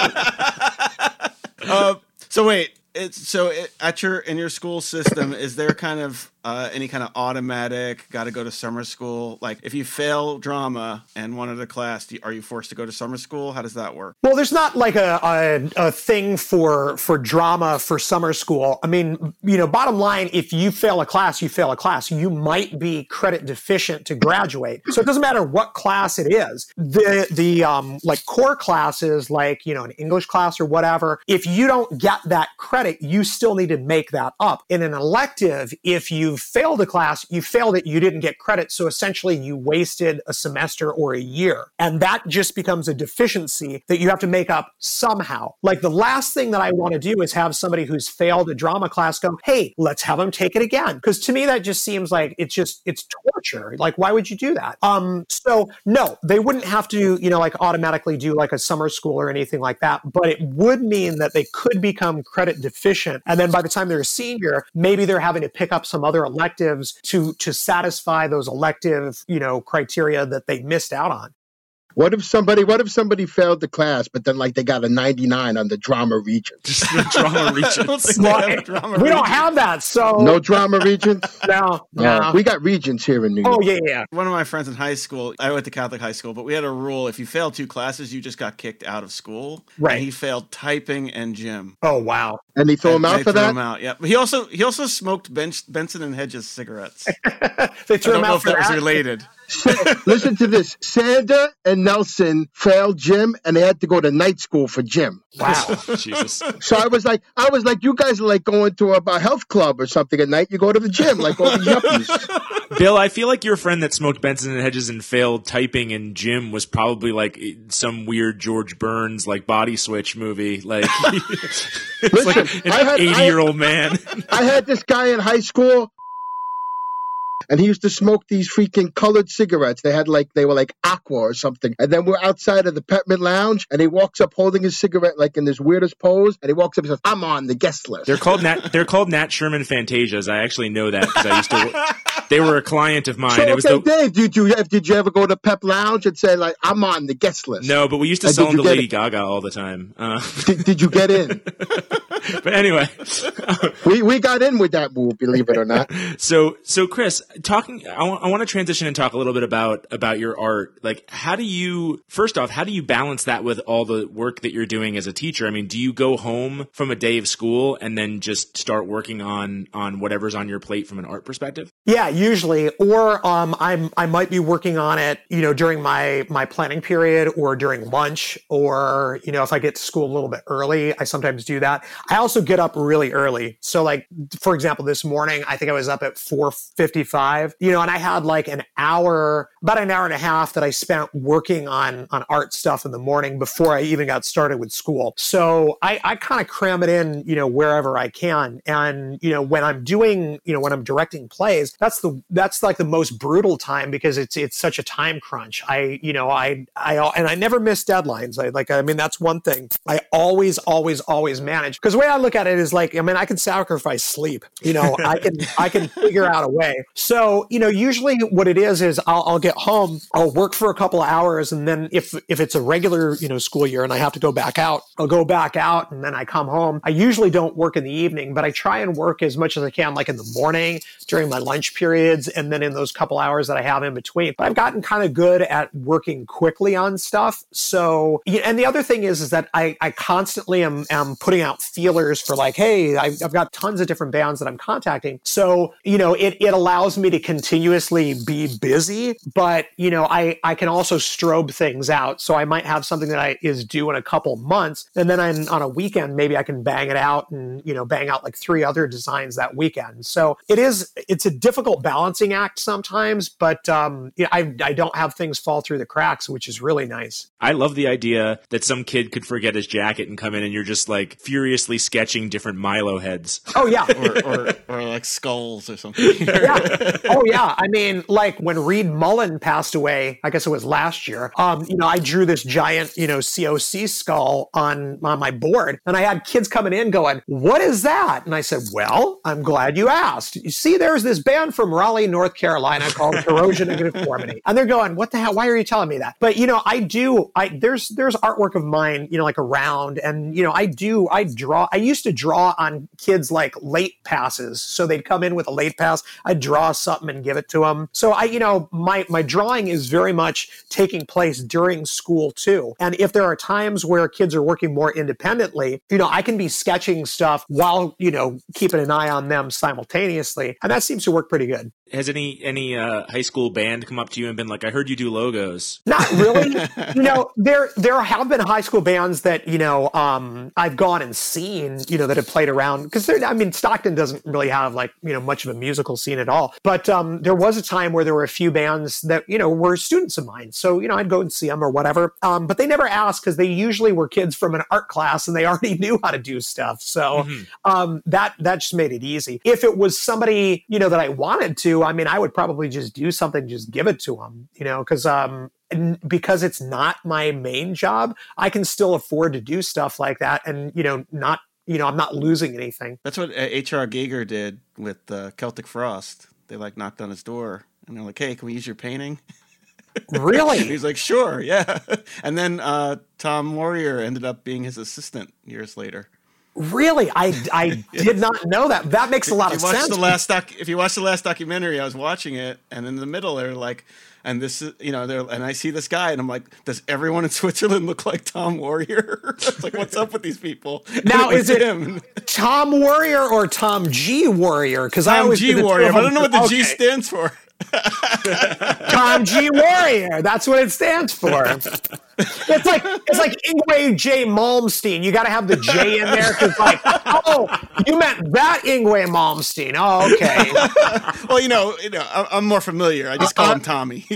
uh, so wait, it's so it, at your in your school system, is there kind of uh, any kind of automatic got to go to summer school? Like if you fail drama and one of the class, do are you forced to go to summer school? How does that work? Well, there's not like a, a, a thing for for drama for summer school. I mean, you know, bottom line, if you fail a class, you fail a class. You might be credit deficient to graduate. So it doesn't matter what class it is. The the um, like core classes, like you know, an English class or whatever. If you don't get that credit, you still need to make that up. In an elective, if you failed a class, you failed it, you didn't get credit. So essentially, you wasted a semester or a year, and that just becomes a deficiency that you have to make up somehow. Like the last thing that I want to do is have somebody who's failed a drama class go, "Hey, let's have them take it again," because to me that just seems like it's just it's torture. Like, why would you do that? Um, so no, they wouldn't have to, you know, like automatically do like a summer school or anything like that. But it would mean that they could become credit deficient, and then by the time they're a senior, maybe they're having to pick up some other electives to to satisfy those elective, you know, criteria that they missed out on. What if somebody what if somebody failed the class, but then like they got a 99 on the drama region? The drama [laughs] I don't regions. think they have drama we don't have that, so No drama regions? [laughs] no, No. no. We got regions here in New oh, York. oh yeah, yeah. One of my friends in high school, I went to Catholic high school, but we had a rule: if you failed two classes, you just got kicked out of school. Right. And he failed typing and gym. Oh wow. And they throw him out for threw that? Him out. Yeah. But he also he also smoked Bench, Benson and Hedges cigarettes. [laughs] they I threw don't him know out if for that was related. [laughs] Listen to this. Sander and Nelson failed gym and they had to go to night school for gym. Wow. [laughs] Jesus. So I was like, I was like, you guys are like going to a, a health club or something at night. You go to the gym like all the yuppies. [laughs] Bill, I feel like your friend that smoked Benson and Hedges and failed typing in gym was probably like some weird George Burns like body switch movie. Like it's Listen, like had- an eighty year old man. I had this guy in high school. And he used to smoke these freaking colored cigarettes. They had like they were like aqua or something. And then we're outside of the Peppermint Lounge, and he walks up holding his cigarette like in this weirdest pose. And he walks up and says, "I'm on the guest list." They're called Nat. [laughs] They're called Nat Sherman Fantasias. I actually know that because I used to. [laughs] They were a client of mine. So, it was okay, the Dave, did you did you ever go to Pep Lounge and say like, "I'm on the guest list"? no, but we used to And sell them to Lady? Gaga all the time. Uh, [laughs] Did, did you get in? but anyway, we we got in with that move, believe it or not. so so Chris, talking. I want to transition and talk a little bit about about your art. Like, how do you first off, how do you balance that with all the work that you're doing as a teacher? I mean, do you go home from a day of school and then just start working on on whatever's on your plate from an art perspective? Yeah, usually, or um, I'm I might be working on it, you know, during my my planning period, or during lunch, or you know, if I get to school a little bit early, I sometimes do that. I also get up really early, so like for example, this morning I think I was up at four fifty you know, and I had like an hour, about an hour and a half that I spent working on on art stuff in the morning before I even got started with school. So I I kind of cram it in, you know, wherever I can, and you know, when I'm doing, you know, when I'm directing plays, that's the that's like the most brutal time because it's it's such a time crunch. I you know I I and I never miss deadlines. I like I mean that's one thing I always always always manage because the way I look at it is like I mean I can sacrifice sleep. You know I can I can figure out a way. So you know usually what it is is I'll, I'll get home I'll work for a couple hours and then if if it's a regular you know school year and I have to go back out I'll go back out and then I come home. I usually don't work in the evening but I try and work as much as I can like in the morning during my lunch periods and then in those couple hours that I have in between. But I've gotten kind of good at working quickly on stuff. So, and the other thing is, is that I, I constantly am, am putting out feelers for like, hey, I, I've got tons of different bands that I'm contacting. So, you know, it, it allows me to continuously be busy, but, you know, I, I can also strobe things out. So I might have something that I is due in a couple months. And then I'm, on a weekend, maybe I can bang it out and, you know, bang out like three other designs that weekend. So it is, it's a difficult balancing act sometimes, but um, yeah, I, I don't have things fall through the cracks, which is really nice. I love the idea that some kid could forget his jacket and come in and you're just like furiously sketching different Milo heads. Oh yeah. or, or, or like skulls or something. [laughs] yeah. [laughs] Oh yeah. I mean, like when Reed Mullin passed away, I guess it was last year. Um, you know, I drew this giant, you know, COC skull on on my board, and I had kids coming in going, "What is that?" And I said, "Well, I'm glad you asked. You see, there's this band from Raleigh, North Carolina called Corrosion of Conformity," and they're going, "What the hell? Why are you telling me that?" But you know, I do. I there's there's artwork of mine, you know, like around, and you know, I do. I draw. I used to draw on kids like late passes, so they'd come in with a late pass. I'd draw something and give it to them. So I, you know, my my drawing is very much taking place during school too. And if there are times where kids are working more independently, you know, I can be sketching stuff while you know keeping an eye on them simultaneously, and that seems to work pretty good. Has any any uh, high school band come up to you and been like, "I heard you do logos"? Not really. [laughs] you know, there there have been high school bands that you know um, I've gone and seen. You know that have played around because I mean Stockton doesn't really have like you know much of a musical scene at all. But um, there was a time where there were a few bands that you know were students of mine. So you know I'd go and see them or whatever. Um, but they never asked because they usually were kids from an art class and they already [laughs] knew how to do stuff. So um, that that just made it easy. If it was somebody you know that I wanted to, I mean, I would probably just do something, just give it to them, you know, because um, because it's not my main job, I can still afford to do stuff like that, and you know, not you know, I'm not losing anything. That's what uh, H.R. Giger did with uh, Celtic Frost. They like knocked on his door and they're like, "Hey, can we use your painting?" [laughs] Really? He's like, "Sure, yeah." [laughs] And then uh, Tom Warrior ended up being his assistant years later. Really, I I [laughs] did not know that. That makes a lot of sense. the last doc, if you watch the last documentary, I was watching it, and in the middle they're like, and this is, you know, they're, and I see this guy, and I'm like, does everyone in Switzerland look like Tom Warrior? [laughs] it's like, what's up with these people? [laughs] And Now, was is it- him? Tom Warrior or Tom G Warrior? Because I always G Warrior? I don't know what the G stands for. Tom G Warrior. That's what it stands for. It's like it's like Yngwie J Malmsteen. You got to have the J in there because, like, oh, you meant that Yngwie Malmsteen. Oh, okay. Well, you know, you know, I- I'm more familiar. I just call him uh-huh. Tommy.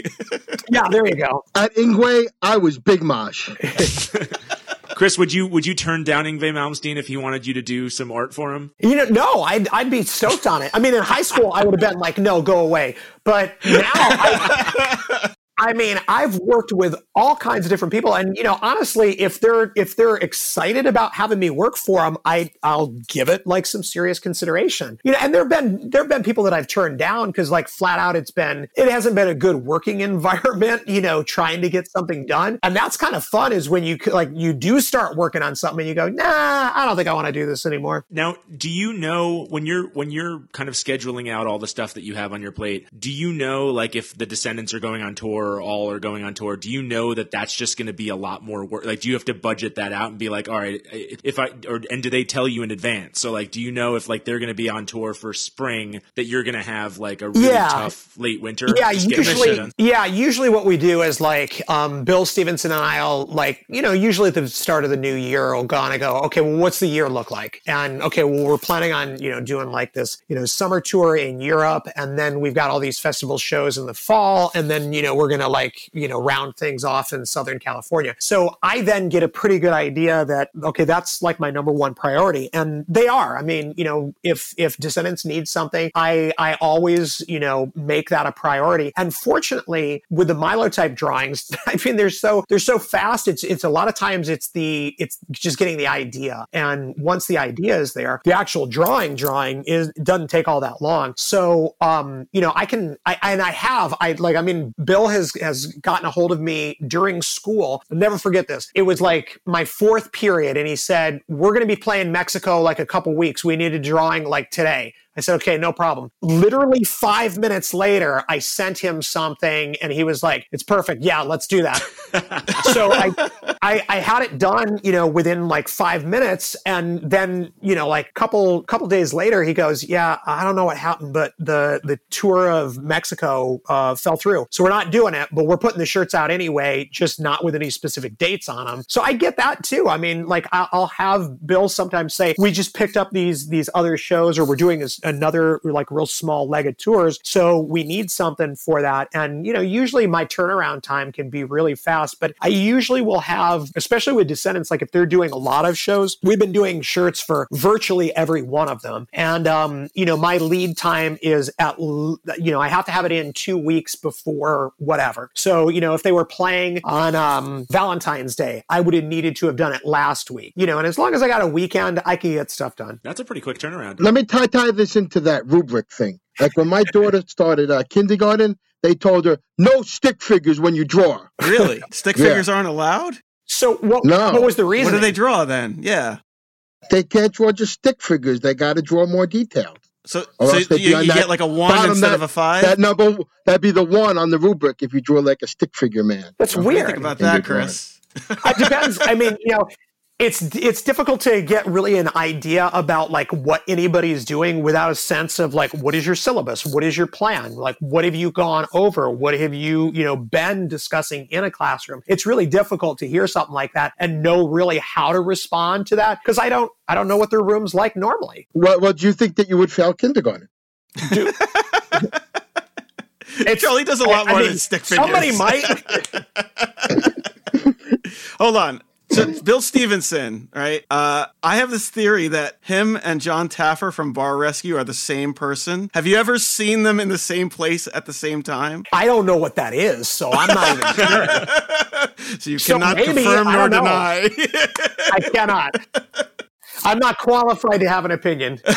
Yeah, there you go. At Yngwie, I was Big Mosh. [laughs] Chris, would you would you turn down Yngwie Malmsteen if he wanted you to do some art for him? You know, no, I'd I'd be stoked on it. I mean, in high school, I would have been like, no, go away. But now, I, I mean, I've worked with all kinds of different people, and you know, honestly, if they're if they're excited about having me work for them, I I'll give it like some serious consideration. You know, and there've been there've been people that I've turned down because like flat out, it's been it hasn't been a good working [laughs] environment. You know, trying to get something done, and that's kind of fun is when you like you do start working on something and you go, nah, I don't think I want to do this anymore. Now, do you know when you're when you're kind of scheduling out all the stuff that you have on your plate? Do you know like if the Descendents are going on tour or all are going on tour? Do you know that that's just going to be a lot more work? Like, do you have to budget that out and be like, all right, if I or and do they tell you in advance? So, like, do you know if like they're going to be on tour for spring that you're going to have like a really Yeah. tough late winter? Yeah, Just get this shit usually, yeah, usually what we do is like um, Bill Stevenson and I'll like you know usually at the start of the new year we'll go and go okay well what's the year look like and okay well we're planning on you know doing like this you know summer tour in Europe and then we've got all these festival shows in the fall and then you know we're gonna like you know round things off in Southern California. So I then get a pretty good idea that okay that's like my number one priority. And they are. I mean you know if if Descendents need something I I always you know make that a priority. And fortunately with the Milo type drawings [laughs] I mean they're so they're so fast. It's it's a lot of times it's the it's just getting the idea. And once the idea is there the actual drawing drawing is doesn't take all that long. So um you know I can I and I have I like I mean Bill has has gotten a hold of me during school. I'll never forget this. It was like my fourth period and he said we're going to be playing Mexico like a couple weeks. We need a drawing like today I said, okay, no problem. Literally five minutes later, I sent him something and he was like, it's perfect. Yeah, let's do that. [laughs] so I, I, I had it done, you know, within like five minutes. And then, you know, like couple, couple days later, he goes, yeah, I don't know what happened, but the, the tour of Mexico, uh, fell through. So we're not doing it, but we're putting the shirts out anyway, just not with any specific dates on them. So I get that too. I mean, like I'll have Bill sometimes say, we just picked up these, these other shows or we're doing this, another like real small leg of tours. So we need something for that. And, you know, usually my turnaround time can be really fast, but I usually will have, especially with Descendents, like if they're doing a lot of shows, we've been doing shirts for virtually every one of them. And, um, you know, my lead time is at, you know, I have to have it in two weeks before whatever. So, you know, if they were playing on um, Valentine's Day, I would have needed to have done it last week, you know, and as long as I got a weekend, I can get stuff done. That's a pretty quick turnaround. Let me tie tie this into that rubric thing. Like when my daughter started uh, kindergarten, they told her no stick figures when you draw. Really? [laughs] Stick Yeah. figures aren't allowed? So what, No. what was the reason? What do they draw then? Yeah. They can't draw just stick figures. They got to draw more detailed. So, Or so else you, you that get like a one bottom instead that- of a five? That number that'd be the one on the rubric if you draw like a stick figure man. That's What do weird. think about that. Chris? it depends. I mean, you know, it's it's difficult to get really an idea about like what anybody's doing without a sense of like what is your syllabus, what is your plan, like what have you gone over, what have you you know been discussing in a classroom. It's really difficult to hear something like that and know really how to respond to that because I don't I don't know what their room's like normally. What, what do you think that you would fail kindergarten? [laughs] It's, Charlie does a lot I more mean, than stick figures. Somebody might. [laughs] Hold on. So Bill Stevenson, right? Uh, I have this theory that him and Jon Taffer from Bar Rescue are the same person. Have you ever seen them in the same place at the same time? I don't know what that is, so I'm not even sure. [laughs] So you So cannot maybe, confirm nor deny. I cannot. I'm not qualified to have an opinion. [laughs]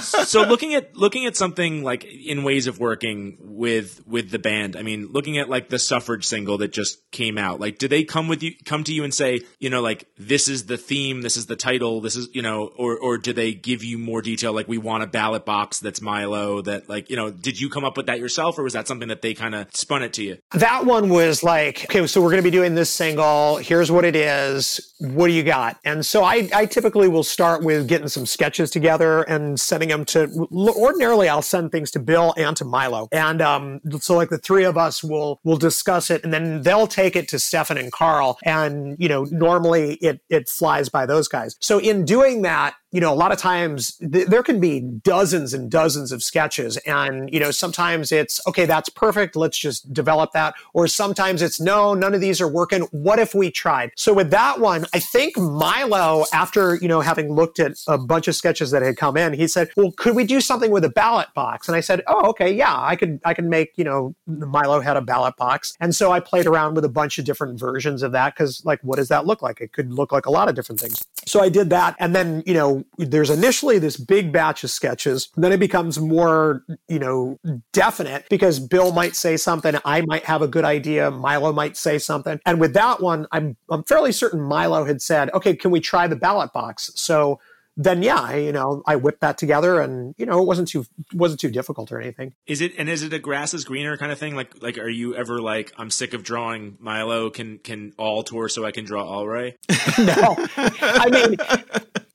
so looking at looking at something like in ways of working with with the band i mean looking at like the suffrage single that just came out like do they come with you come to you and say you know like this is the theme this is the title this is you know or or do they give you more detail like we want a ballot box that's milo that like you know did you come up with that yourself or was that something that they kind of spun it to you That one was like, okay, so we're going to be doing this single. Here's what it is. What do you got? And so I, I typically will start with getting some sketches together and sending them to. Ordinarily, I'll send things to Bill and to Milo, and um, so like the three of us will will discuss it, and then they'll take it to Stefan and Carl, and you know normally it it flies by those guys. So in doing that, you know, a lot of times th- there can be dozens and dozens of sketches. And, you know, sometimes it's, okay, that's perfect. Let's just develop that. Or sometimes it's, no, none of these are working. What if we tried? So with that one, I think Milo, after, you know, having looked at a bunch of sketches that had come in, he said, well, could we do something with a ballot box? And I said, oh, okay, yeah, I could, I can make, you know, Milo had a ballot box. And so I played around with a bunch of different versions of that because, like, what does that look like? It could look like a lot of different things. So I did that. And then, you know, there's initially this big batch of sketches. Then it becomes more, you know, definite because Bill might say something. I might have a good idea. Milo might say something. And with that one, I'm, I'm fairly certain Milo had said, okay, can we try the ballot box? So then yeah, I, you know, I whipped that together and, you know, it wasn't too, wasn't too difficult or anything. is it and is it a grass is greener kind of thing like like are you ever like i'm sick of drawing milo can can all tour so i can draw all right [laughs] no, I mean,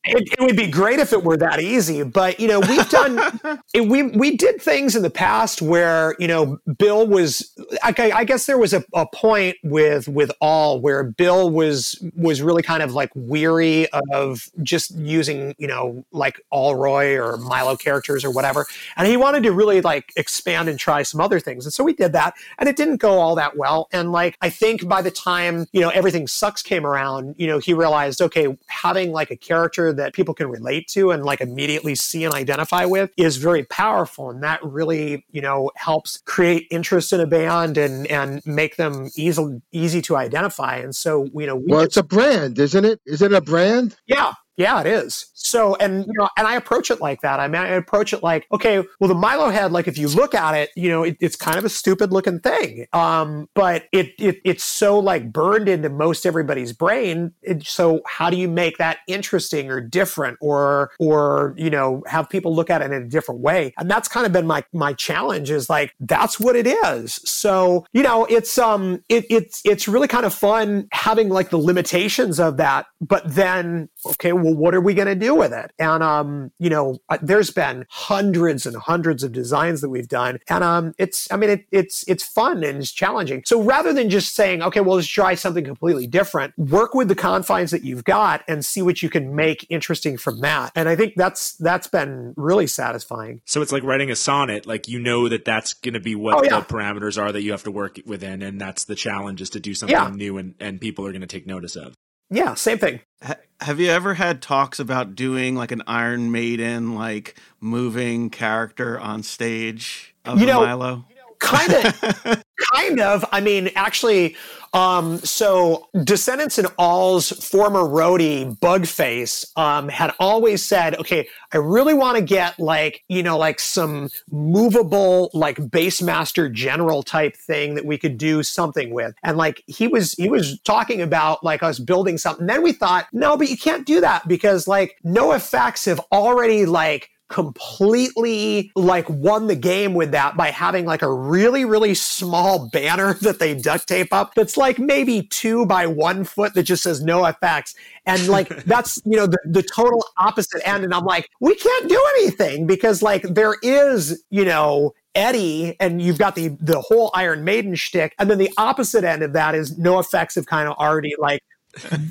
it, it would be great if it were that easy, but you know, we've done, [laughs] it, we we did things in the past where you know Bill was, I, I guess there was a, a point with with all where Bill was was really kind of like weary of just using you know like Allroy or Milo characters or whatever, and he wanted to really like expand and try some other things, and so we did that, and it didn't go all that well, and like I think by the time you know everything sucks came around, you know he realized okay, having like a character that people can relate to and like immediately see and identify with is very powerful, and that really you know helps create interest in a band and and make them easy easy to identify, and so you know we Well, did it's a brand, isn't it? Is it a brand? yeah. Yeah, it is. So, and you know, and I approach it like that. I mean, I approach it like, okay, well, the Milo head, like if you look at it, you know, it, it's kind of a stupid looking thing. Um, but it, it it's so like burned into most everybody's brain. It, so how do you make that interesting or different, or or you know, have people look at it in a different way? And that's kind of been my my challenge. Is like that's what it is. So you know, it's um, it, it's it's really kind of fun having like the limitations of that, but then okay well, what are we going to do with it? And, um, you know, there's been hundreds and hundreds of designs that we've done. And, um, it's, I mean, it, it's, it's fun and it's challenging. So rather than just saying, okay, well, let's try something completely different, work with the confines that you've got and see what you can make interesting from that. And I think that's, that's been really satisfying. So it's like writing a sonnet. Like you know that that's going to be what Oh, yeah. the parameters are that you have to work within, and that's the challenge is to do something Yeah. new and and people are going to take notice of. Yeah, same thing. Ha- have you ever had talks about doing like an Iron Maiden, like moving character on stage of You the know- Milo? Kind of [laughs] kind of. I mean actually um so descendents and all's former roadie bugface um had always said okay i really want to get like you know like some movable like bassmaster general type thing that we could do something with. And like he was he was talking about like us building something. Then we thought no but you can't do that because like NOFX have already like completely like won the game with that by having like a really really small banner [laughs] that they duct tape up that's like maybe two by one foot that just says NOFX. And like [laughs] that's you know the, the total opposite end. And i'm like we can't do anything because like there is you know Eddie, and you've got the the whole Iron Maiden shtick, and then the opposite end of that is NOFX have kind of already like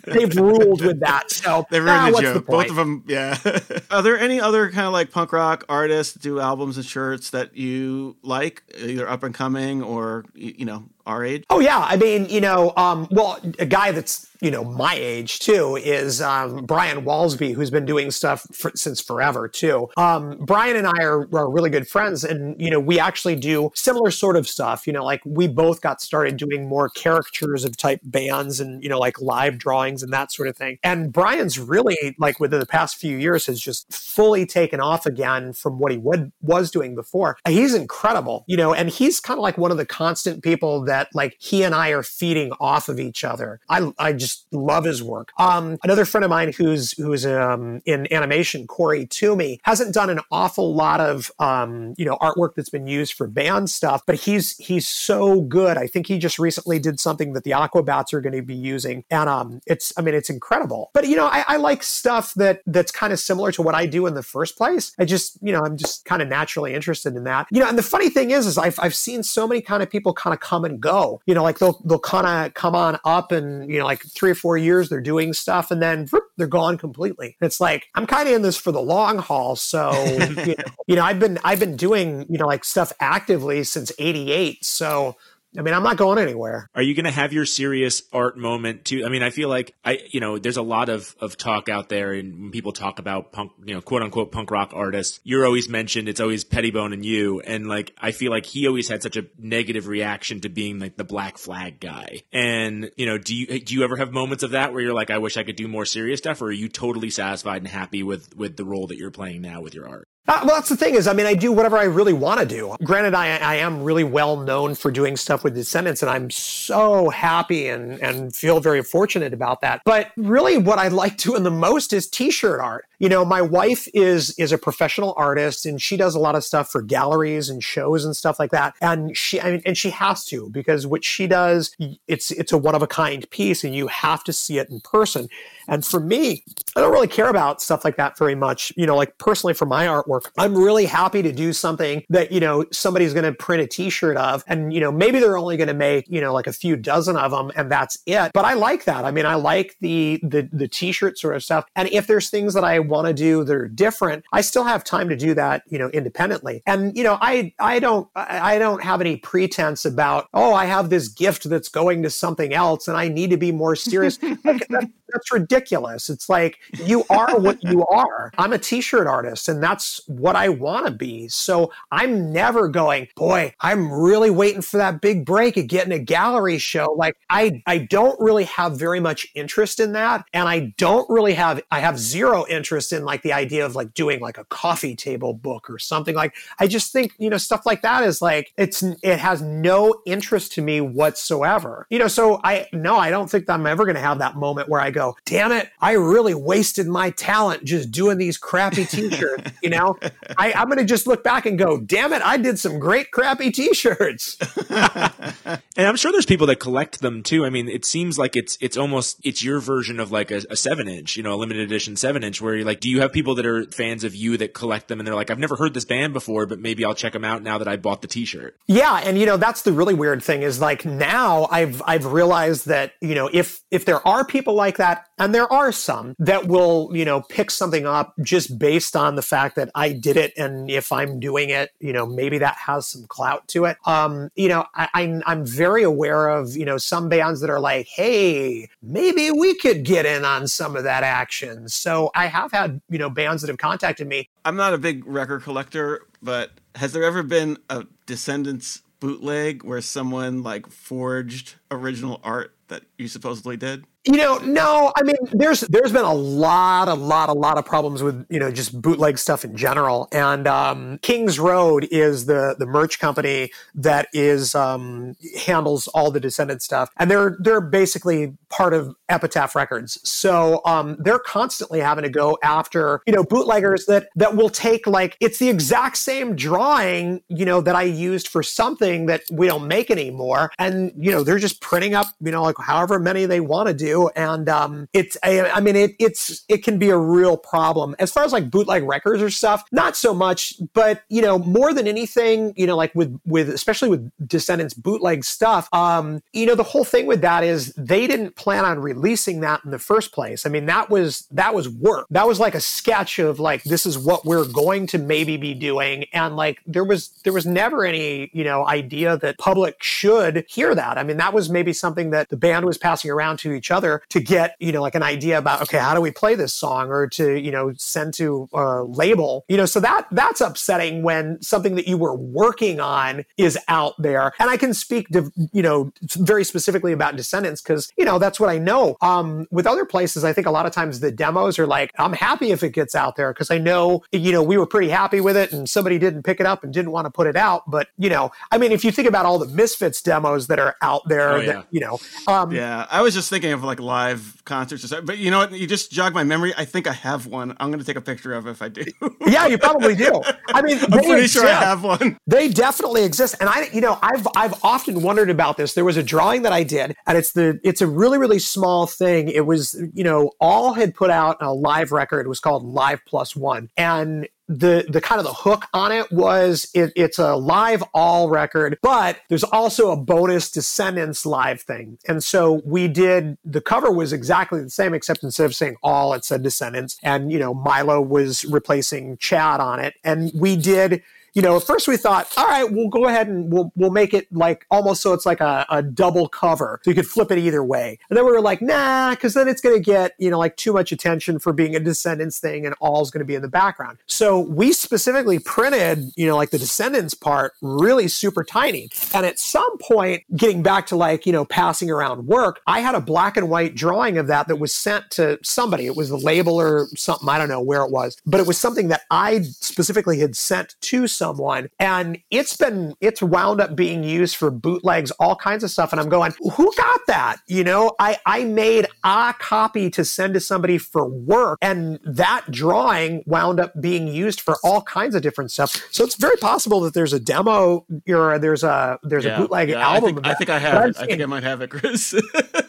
they've ruled with that. So [laughs] They ah, ruined the what's joke. the Both of them, yeah. [laughs] Are there any other kind of like punk rock artists do albums and shirts that you like, either up and coming or you know our age? Oh yeah, I mean, you know, um, well, a guy that's you know my age too is um, Brian Walsby, who's been doing stuff for, since forever too. Um, Brian and I are, are really good friends, and you know, we actually do similar sort of stuff. You know, like we both got started doing more caricatures of type bands, and you know, like live drawings and that sort of thing. And Brian's really like within the past few years has just fully taken off again from what he would was doing before. He's incredible, you know, and he's kind of like one of the constant people that like he and I are feeding off of each other. I I just love his work. Um, another friend of mine who's who's um, in animation, Corey Toomey, hasn't done an awful lot of um, you know artwork that's been used for band stuff, but he's he's so good. I think he just recently did something that the Aquabats are going to be using, and um, it's I mean it's incredible. But you know I, I like stuff that that's kind of similar to what I do in the first place. I just you know I'm just kind of naturally interested in that. You know, and the funny thing is, is I've I've seen so many kind of people kind of come and go. You know, like they'll they'll kind of come on up, and you know, like three or four years they're doing stuff, and then whoop, they're gone completely. It's like I'm kind of in this for the long haul, so [laughs] you know, you know I've been I've been doing you know like stuff actively since '88, so. I mean, I'm not going anywhere. Are you going to have your serious art moment too? I mean, I feel like I, you know, there's a lot of, of talk out there and when people talk about punk, you know, quote unquote punk rock artists, you're always mentioned. It's always Pettibone and you. And like, I feel like he always had such a negative reaction to being like the black flag guy. And, you know, do you, do you ever have moments of that where you're like, I wish I could do more serious stuff? Or are you totally satisfied and happy with, with the role that you're playing now with your art? Uh, well, that's the thing is, I mean, I do whatever I really want to do. Granted, I, I am really well known for doing stuff with Descendents, and I'm so happy and, and feel very fortunate about that. But really, what I like [laughs] doing the most is T-shirt art. You know, my wife is is a professional artist, and she does a lot of stuff for galleries and shows and stuff like that. And she, I mean, and she has to because what she does, it's it's a one of a kind piece, and you have to see it in person. And for me, I don't really care about stuff like that very much. You know, like personally for my artwork, I'm really happy to do something that, you know, somebody's going to print a t-shirt of. And, you know, maybe they're only going to make, you know, like a few dozen of them and that's it. But I like that. I mean, I like the, the, the t-shirt sort of stuff. And if there's things that I want to do that are different, I still have time to do that, you know, independently. And, you know, I, I don't, I don't have any pretense about, oh, I have this gift that's going to something else and I need to be more serious. [laughs] Like, that, that's ridiculous. It's like you are what you are. I'm a t-shirt artist and that's what I want to be. So I'm never going, boy, I'm really waiting for that big break of getting a gallery show. Like I I don't really have very much interest in that and I don't really have I have zero interest in like the idea of like doing like a coffee table book or something like I just think, you know, stuff like that is like it's it has no interest to me whatsoever. You know, so I no, I don't think I'm ever going to have that moment where I go, go, damn it, I really wasted my talent just doing these crappy [laughs] t-shirts. you know, I, I'm going to just look back and go, damn it, I did some great crappy t-shirts. [laughs] And I'm sure there's people that collect them too. I mean, it seems like it's it's almost it's your version of like a, a seven inch, you know, a limited edition seven inch. Where you're like, do you have people that are fans of you that collect them and they're like, I've never heard this band before, but maybe I'll check them out now that I bought the T-shirt. Yeah, and you know that's the really weird thing is like now I've I've realized that you know if if there are people like that and there are some that will you know pick something up just based on the fact that I did it and if I'm doing it you know maybe that has some clout to it. Um, you know I, I'm I'm very aware of you know some bands that are like hey maybe we could get in on some of that action. So I have had you know bands that have contacted me I'm not a big record collector, but has there ever been a Descendents bootleg where someone like forged original art that you supposedly did? You know, no, I mean, there's there's been a lot, a lot, a lot of problems with you know just bootleg stuff in general. And um, Kings Road is the the merch company that is um, handles all the Descendent stuff, and they're they're basically part of Epitaph Records. So um, they're constantly having to go after you know bootleggers that that will take like it's the exact same drawing you know that I used for something that we don't make anymore, and you know they're just printing up you know like however many they want to do and um, it's I, I mean it it's it can be a real problem as far as like bootleg records or stuff. Not so much, but you know more than anything, you know like with with especially with Descendents bootleg stuff. Um, you know the whole thing with that is they didn't plan on releasing that in the first place. I mean that was that was work. That was like a sketch of like this is what we're going to maybe be doing, and like there was there was never any you know idea that public should hear that. I mean that was maybe something that the band was passing around to each other to get, you know, like an idea about, okay, how do we play this song or to, you know, send to a label, you know, so that that's upsetting when something that you were working on is out there. And I can speak to, you know, very specifically about Descendents because, you know, that's what I know. Um, with other places, I think a lot of times the demos are like, I'm happy if it gets out there because I know, you know, we were pretty happy with it and somebody didn't pick it up and didn't want to put it out. But, you know, I mean, if you think about all the Misfits demos that are out there, Oh, that, you know, um, Yeah, I was just thinking of like live concerts or something. But you know what? You just jog my memory. I think I have one. I'm going to take a picture of it if I do. [laughs] yeah, you probably do. I mean, [laughs] I'm pretty sure I have one. They definitely exist, and I, you know, I've I've often wondered about this. There was a drawing that I did, and it's the it's a really really small thing. It was, you know, all had put out a live record. It was called Live Plus One, and the the kind of the hook on it was it, it's a live all record, but there's also a bonus Descendents live thing. And so we did the cover was exactly the same, except instead of saying all, it said Descendents, and you know Milo was replacing Chad on it, and we did you know, at first we thought, all right, we'll go ahead and we'll we'll make it like almost so it's like a, a double cover, so you could flip it either way. And then we were like, nah, because then it's going to get you know like too much attention for being a Descendents thing, and all's going to be in the background. So we specifically printed, you know, like the Descendents part really super tiny. And at some point, getting back to like you know passing around work, I had a black and white drawing of that that was sent to somebody. It was the label or something. I don't know where it was, but it was something that I specifically had sent to someone. And it's been it's wound up being used for bootlegs all kinds of stuff. And i'm going who got that? You know i i made a copy to send to somebody for work. And that drawing wound up being used for all kinds of different stuff. So it's very possible that there's a demo or there's a there's a bootleg yeah, album I think, I think I have it. I think I might have it, Chris.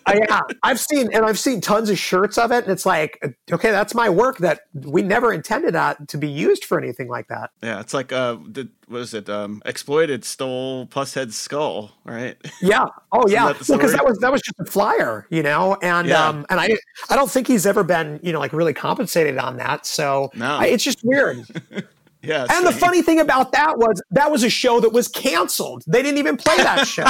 I, [laughs] yeah, I've seen and I've seen tons of shirts of it, and it's like, okay, that's my work that we never intended that to be used for anything like that. yeah, it's like uh, what is it? Um, exploited stole Pushead's skull, right? Yeah. Oh, yeah. that Well, because that was that was just a flyer, you know, and Yeah. um, and I I don't think he's ever been you know like really compensated on that. So No. I, it's just weird. [laughs] Yeah. and the funny thing about that was that was a show that was canceled. They didn't even play that show.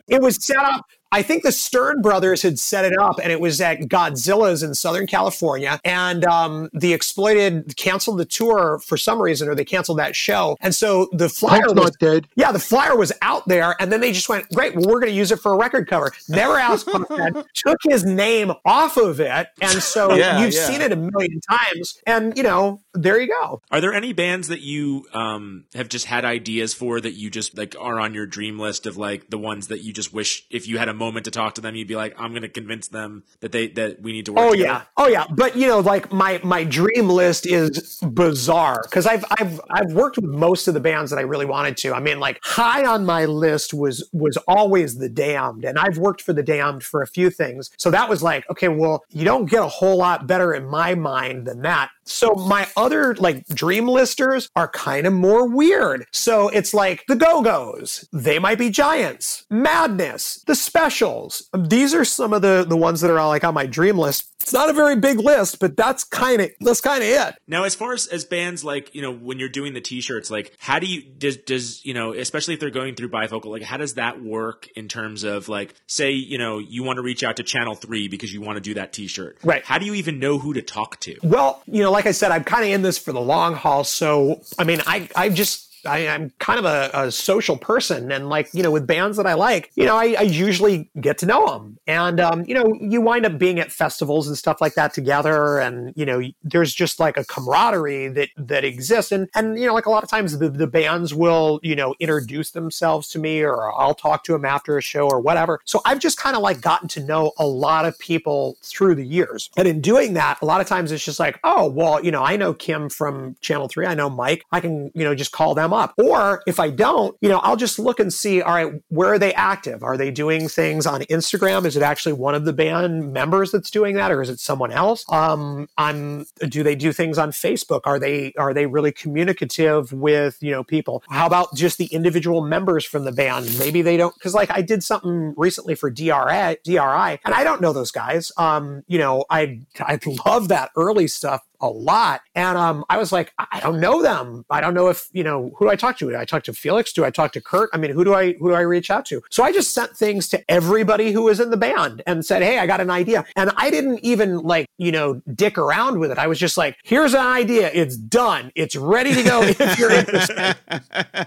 [laughs] it was set up. I think the Stern brothers had set it up, and it was at Godzilla's in Southern California. And um, the Exploited canceled the tour for some reason, or they canceled that show. And so the flyer Punk's was not dead. yeah, the flyer was out there, and then they just went, "Great, well, we're going to use it for a record cover." Never asked Pushead, [laughs] took his name off of it, and so Yeah, you've yeah. seen it a million times. And you know, there you go. Are there any bands that you um, have just had ideas for that you just like are on your dream list of like the ones that you just wish if you had a moment to talk to them, you'd be like, I'm going to convince them that they that we need to work. Oh together? yeah, oh yeah. But you know, like my my dream list is bizarre because I've I've I've worked with most of the bands that I really wanted to. I mean, like high on my list was was always the Damned, and I've worked for the Damned for a few things. So that was like, okay, well, you don't get a whole lot better in my mind than that. So my other like dream listers are kind of more weird. So it's like the Go Go's, they might be giants, Madness, the Specials. These are some of the the ones that are all like on my dream list. It's not a very big list, but that's kind of that's kind of it. Now, as far as, as bands like you know, when you're doing the t-shirts, like how do you does does you know, especially if they're going through bifocal, like how does that work in terms of like, say you know, you want to reach out to Channel Three because you want to do that t-shirt, Right. How do you even know who to talk to? Well, you know, like I said, I'm kind of in this for the long haul. So, I mean, I, I just, I, I'm kind of a, a social person, and like you know, with bands that I like, you know, I, I usually get to know them, and um, you know, you wind up being at festivals and stuff like that together, and you know, there's just like a camaraderie that that exists, and and you know, like a lot of times the, the bands will you know introduce themselves to me, or I'll talk to them after a show or whatever. So I've just kind of like gotten to know a lot of people through the years, and in doing that, a lot of times it's just like, oh well, you know, I know Kim from Channel Three, I know Mike, I can you know just call them up. Or if I don't, you know, I'll just look and see, all right, where are they active? Are they doing things on Instagram? Is it actually one of the band members that's doing that, or is it someone else? Um, I'm do they do things on Facebook? Are they are they really communicative with you know people? How about just the individual members from the band? Maybe they don't because like I did something recently for DRI, DRI, and I don't know those guys. Um, you know, I I love that early stuff a lot. And um, I was like, I don't know them. I don't know if you know who do I talk to. Do I talk to Felix? Do I talk to Kurt? I mean, who do I who do I reach out to? So I just sent things to everybody who was in the band and said, Hey, I got an idea. And I didn't even like you know dick around with it. I was just like, Here's an idea. It's done. It's ready to go if you're interested. [laughs]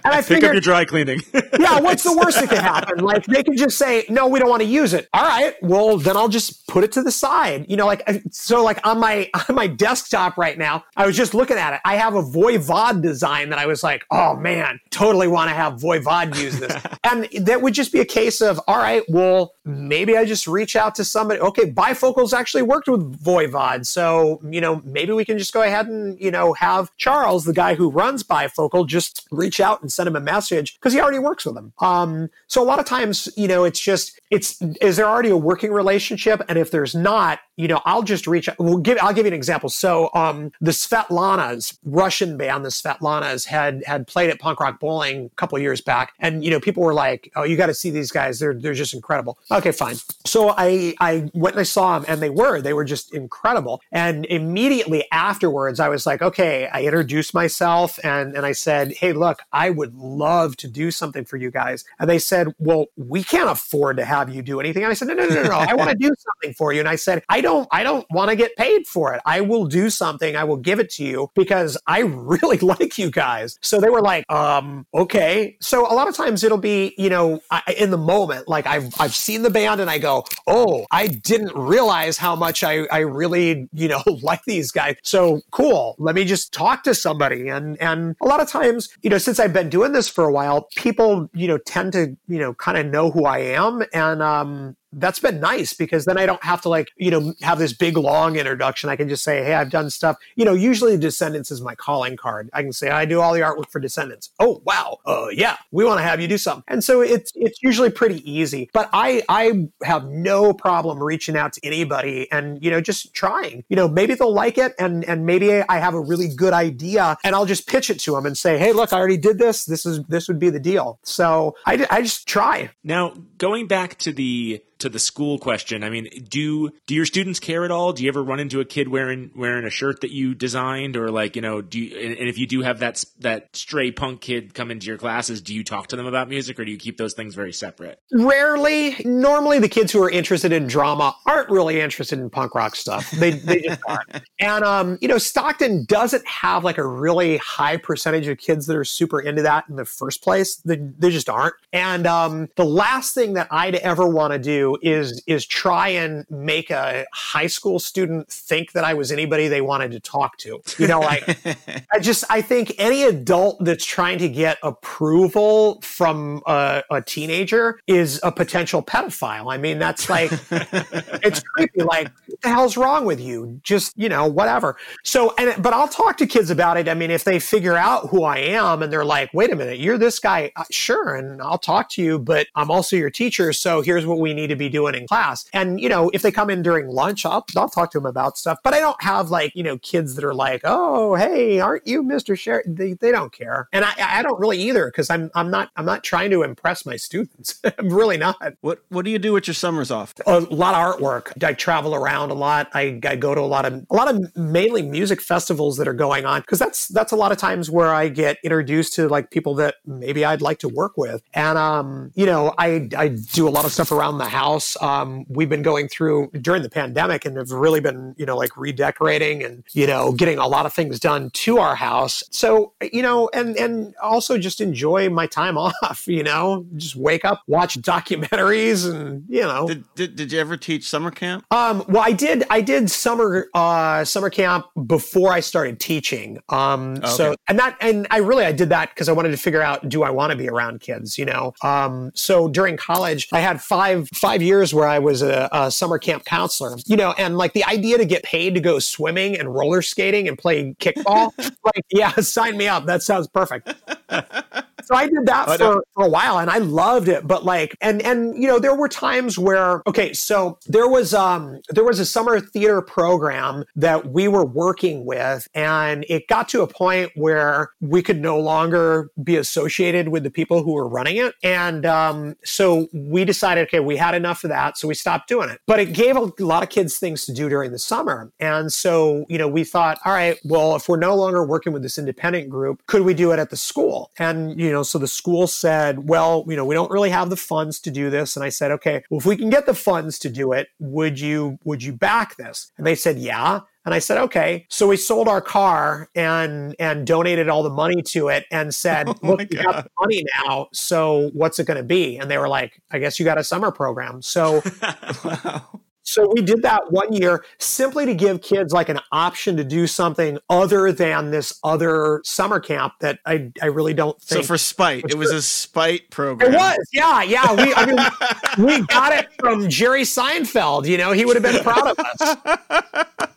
And I Pick up figured, your dry cleaning. [laughs] yeah, what's the worst that could happen? Like they could just say, no, we don't want to use it. All right, well then I'll just put it to the side. You know, like so, like on my [laughs] on my desktop right now, I was just looking at it. I have a Voivod design that I was like, oh man, totally want to have Voivod use this, [laughs] and that would just be a case of, all right, well maybe I just reach out to somebody. Okay, Bifocals actually worked with Voivod, so you know maybe we can just go ahead and you know have Charles, the guy who runs Bifocal, just reach out and send him a message because he already works with them. Um, so a lot of times, you know, it's just it's is there already a working relationship, and if there's not, you know, I'll just reach out. We'll give I'll give you an example. So um, the Svetlanas, Russian band, the Svetlanas had had played at Punk Rock Bowling a couple years back, and you know, people were like, "Oh, you got to see these guys. They're they're just incredible." Okay, fine. So I I went and I saw them, and they were they were just incredible. And immediately afterwards, I was like, okay, I introduced myself and and I said, hey, look, I would love to do something for you guys. And they said, well, we can't afford to have you do anything. And I said, no, no, no, no, no. I want to do something for you. And I said, I don't I don't want to get paid for it. I will do something. I will give it to you because I really [laughs] like you guys. So they were like, um, okay. So a lot of times it'll be, you know, I, in the moment, like I've I've seen the band and I go, oh, I didn't realize how much I I really, you know, [laughs] like these guys. So cool. Let me just talk to somebody. And and a lot of times, you know, since I've been doing this for a while, people, you know, tend to, you know, kind of know who I am. And um that's been nice because then I don't have to like, you know, have this big long introduction. I can just say, hey, I've done stuff. You know, usually Descendents is my calling card. I can say, I do all the artwork for Descendents. Oh, wow. Uh, yeah, we want to have you do something. And so it's it's usually pretty easy. But I I have no problem reaching out to anybody and, you know, just trying. You know, maybe they'll like it and and maybe I have a really good idea and I'll just pitch it to them and say, hey, look, I already did this. This is this would be the deal. So I, I just try. Now, going back to the to the school question, I mean, do do your students care at all? Do you ever run into a kid wearing wearing a shirt that you designed, or like you know, do you, and, and if you do have that that stray punk kid come into your classes, do you talk to them about music, or do you keep those things very separate? Rarely. Normally, the kids who are interested in drama aren't really interested in punk rock stuff. They, they just aren't. [laughs] And, um, you know, Stockton doesn't have like a really high percentage of kids that are super into that in the first place. They, they just aren't. And um, the last thing that I'd ever want to do do is is try and make a high school student think that I was anybody they wanted to talk to. You know, like [laughs] I just I think any adult that's trying to get approval from a, a teenager is a potential pedophile. I mean, that's like [laughs] it's creepy. Like, what the hell's wrong with you? Just you know, whatever. So, and but I'll talk to kids about it. I mean, if they figure out who I am and they're like, wait a minute, you're this guy, uh, sure, and I'll talk to you, but I'm also your teacher, so here's what we need to be doing in class. And you know, if they come in during lunch, I'll I'll talk to them about stuff. But I don't have like you know kids that are like, oh, hey, aren't you Mr. Sheridan? They, they don't care, and I I don't really either because I'm I'm not I'm not trying to impress my students. [laughs] I'm really not. What What do you do with your summers off? a lot of artwork. I travel around a lot. I, I go to a lot of a lot of mainly music festivals that are going on because that's that's a lot of times where I get introduced to like people that maybe I'd like to work with. And um, you know, I I do a lot of stuff around the house. Um, we've been going through during the pandemic and have really been you know like redecorating and you know getting a lot of things done to our house. So you know, and and also just enjoy my time [laughs] off. You know, just wake up, watch documentaries, and you know. Did, did, did you ever teach summer camp? Um, well, I did. I did summer uh, summer camp before I started teaching. Um, So, and that, and I really I did that because I wanted to figure out do I want to be around kids? You know. Um, so during college, I had five five years where I was a, a summer camp counselor. You know, and like the idea to get paid to go swimming and roller skating and play kickball, [laughs] like yeah, sign me up. That sounds perfect. [laughs] So I did that for, for a while and I loved it. But like, and, and, you know, there were times where, okay, so there was, um, there was a summer theater program that we were working with and it got to a point where we could no longer be associated with the people who were running it. And, um, so we decided, okay, we had enough of that. So we stopped doing it, but it gave a lot of kids things to do during the summer. And so, you know, we thought, all right, well, if we're no longer working with this independent group, could we do it at the school? And, you know, so the school said, well, you know, we don't really have the funds to do this. And I said, okay, well, if we can get the funds to do it, would you, would you back this? And they said, yeah. And I said, okay. So we sold our car and and donated all the money to it and said, [laughs] Oh look, we got the money now. So what's it going to be? And they were like, I guess you got a summer program. So [laughs] wow. So we did that one year simply to give kids like an option to do something other than this other summer camp that I, I really don't think. So for spite, it was a spite program. it was, yeah, yeah. We, I mean, we got it from Jerry Seinfeld. You know, he would have been proud of us. [laughs]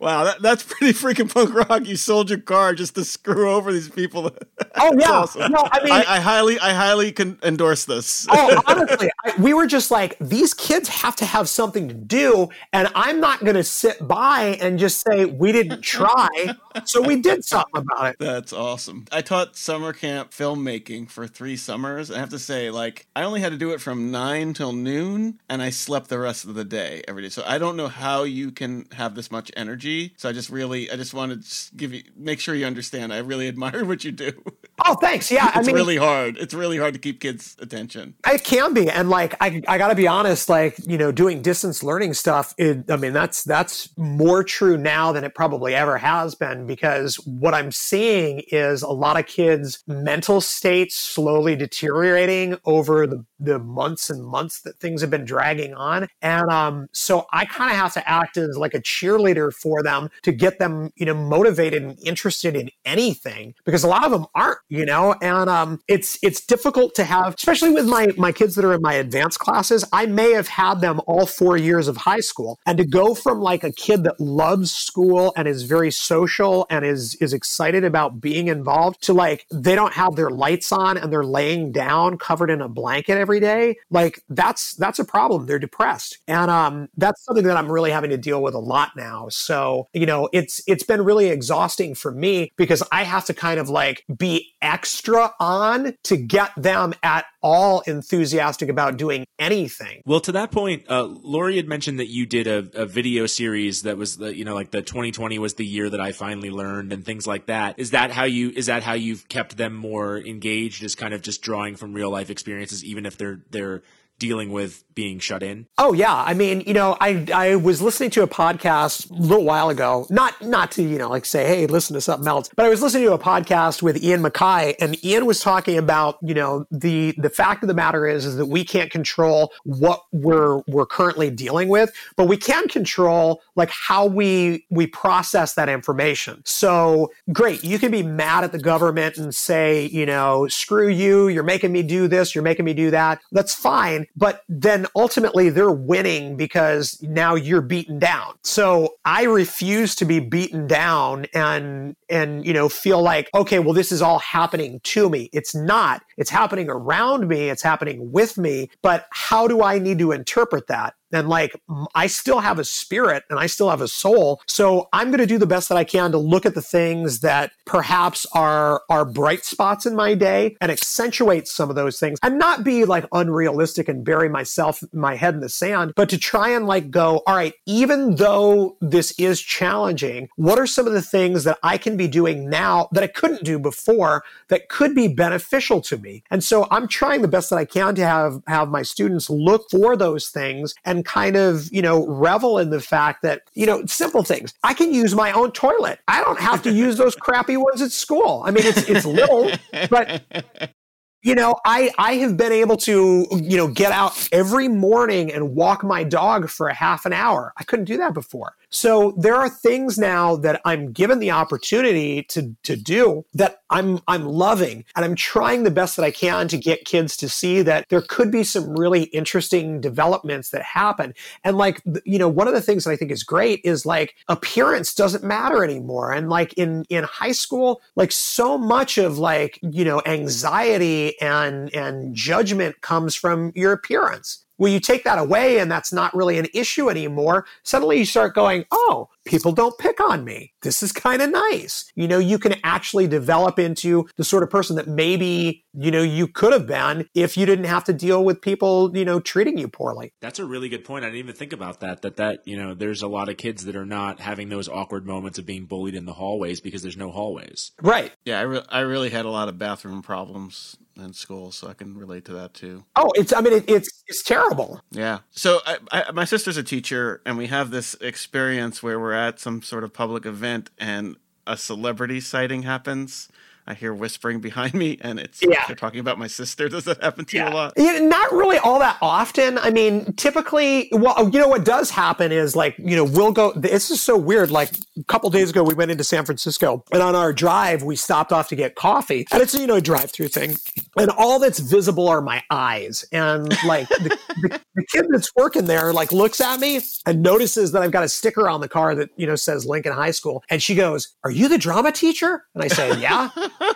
Wow, that, that's [laughs] pretty freaking punk rock. You sold your car just to screw over these people. [laughs] Oh yeah, awesome. no, I mean, I, I highly, I highly can endorse this. oh, honestly, I, we were just like, these kids have to have something to do, and I'm not going to sit by and just say we didn't try. [laughs] So we did something about it. That's awesome. I taught summer camp filmmaking for three summers. I have to say, like, I only had to do it from nine till noon, and I slept the rest of the day every day. So I don't know how you can have this much energy. So I just really, I just wanted to give you, make sure you understand. I really [laughs] admire what you do. Oh, thanks. Yeah, I It's mean, really hard. It's really hard to keep kids' attention. It can be, and like I, I got to be honest, like you know, doing distance learning stuff. It, I mean, that's that's more true now than it probably ever has been because what I'm seeing is a lot of kids' mental states slowly deteriorating over the the months and months that things have been dragging on, and um, so I kind of have to act as like a cheerleader for them to get them, you know, motivated and interested in anything because a lot of them aren't, you know, and um, it's it's difficult to have, especially with my my kids that are in my advanced classes. I may have had them all four years of high school, and to go from like a kid that loves school and is very social and is is excited about being involved to like they don't have their lights on and they're laying down covered in a blanket every day, like that's that's a problem. They're depressed, and um, that's something that I'm really having to deal with a lot now. So you know, it's it's been really exhausting for me because I have to kind of like be extra on to get them at all enthusiastic about doing anything. Well, to that point, uh, Lori had mentioned that you did a, a video series that was the, you know, like the 2020 was the year that I finally learned and things like that. Is that how you, is that how you've kept them more engaged is kind of just drawing from real life experiences, even if they're, they're dealing with being shut in? Oh yeah, I mean, you know, I I was listening to a podcast a little while ago. Not not to you know like say, hey, listen to something else, but I was listening to a podcast with Ian MacKaye, and Ian was talking about you know the the fact of the matter is is that we can't control what we're we're currently dealing with, but we can control like how we we process that information. So great, you can be mad at the government and say, you know, screw you, you're making me do this, you're making me do that. That's fine, but then ultimately they're winning because now you're beaten down. So I refuse to be beaten down and and you know feel like okay, well this is all happening to me. It's not. It's happening around me, it's happening with me, but how do I need to interpret that? and like I still have a spirit and I still have a soul. So I'm going to do the best that I can to look at the things that perhaps are are bright spots in my day and accentuate some of those things and not be like unrealistic and bury myself my head in the sand, but to try and like go, all right, even though this is challenging, what are some of the things that I can be doing now that I couldn't do before that could be beneficial to me? And so I'm trying the best that I can to have have my students look for those things and kind of, you know, revel in the fact that, you know, simple things. I can use my own toilet. I don't have to use those [laughs] crappy ones at school. I mean, it's it's little, but you know, I I have been able to, you know, get out every morning and walk my dog for a half an hour. I couldn't do that before. So there are things now that I'm given the opportunity to to do that I'm I'm loving and I'm trying the best that I can to get kids to see that there could be some really interesting developments that happen. And like you know, one of the things that I think is great is like appearance doesn't matter anymore. And like in in high school, like so much of like, you know, anxiety and and judgment comes from your appearance. Well, you take that away and that's not really an issue anymore. Suddenly you start going, oh, people don't pick on me. This is kind of nice. You know, you can actually develop into the sort of person that maybe, you know, you could have been if you didn't have to deal with people, you know, treating you poorly. That's a really good point. I didn't even think about that. That that you know, there's a lot of kids that are not having those awkward moments of being bullied in the hallways because there's no hallways. Right. Yeah, I, re- I really had a lot of bathroom problems in school, so I can relate to that too. Oh, it's, I mean, it, it's, it's terrible. Yeah. So I, I, my sister's a teacher, and we have this experience where we're at some sort of public event, and a celebrity sighting happens. I hear whispering behind me, and it's Yeah. they're talking about my sister. Does that happen to you a lot? Yeah, not really all that often. I mean, typically, well, you know what does happen is like, you know, we'll go. This is so weird. Like a couple days ago, we went into San Francisco, and on our drive, we stopped off to get coffee, and it's a, you know a drive-through thing, and all that's visible are my eyes, and like the, the, the kid that's working there like looks at me and notices that I've got a sticker on the car that you know says Lincoln High School, and she goes, "Are you the drama teacher?" And I say, "Yeah."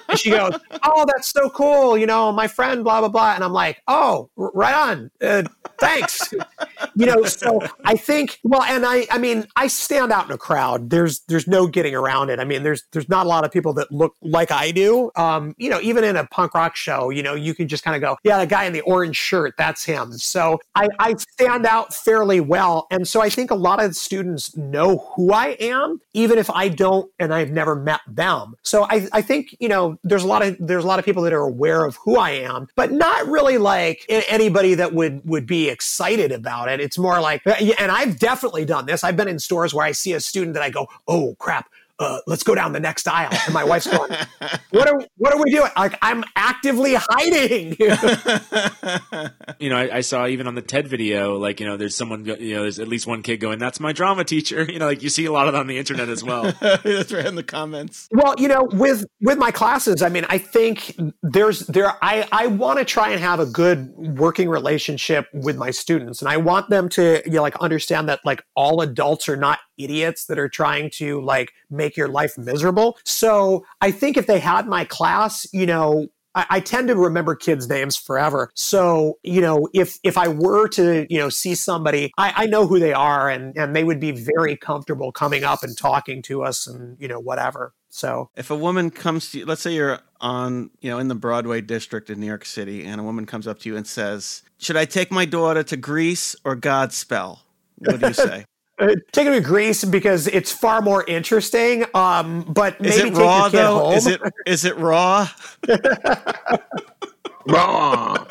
And she goes, "Oh, that's so cool! You know, my friend, blah blah blah." And I'm like, "Oh, right on. Uh, thanks." you know, so I think, well, and I, I mean, I stand out in a crowd. There's, there's no getting around it. I mean, there's, there's not a lot of people that look like I do. Um, you know, even in a punk rock show, you know, you can just kind of go, yeah, the guy in the orange shirt, that's him. So I, I stand out fairly well, and so I think a lot of students know who I am, even if I don't, and I've never met them. So I, I think, you know, there's a lot of, there's a lot of people that are aware of who I am, but not really like anybody that would, would be excited about it. It's more like, and I've definitely done this. I've been in stores where I see a student that I go, oh crap. Uh, let's go down the next aisle. And my wife's going, what are, what are we doing? Like, I'm actively hiding. [laughs] You know, I, I saw even on the TED video, like you know, there's someone, you know, there's at least one kid going, "That's my drama teacher." [laughs] You know, like you see a lot of that on the internet as well. [laughs] That's right in the comments. Well, you know, with with my classes, I mean, I think there's there I I want to try and have a good working relationship with my students, and I want them to you know like understand that like all adults are not idiots that are trying to like make your life miserable. So I think if they had my class, you know, I, I tend to remember kids' names forever. So, you know, if if I were to, you know, see somebody, I, I know who they are and and they would be very comfortable coming up and talking to us and, you know, whatever. So If a woman comes to you, let's say you're on, you know, in the Broadway district in New York City, and a woman comes up to you and says, "Should I take my daughter to Grease or Godspell?" What do you [laughs] say? Uh, take it to Grease because it's far more interesting. Um, but Is maybe it take raw your kid though? home. Is it is it raw? [laughs] Wrong.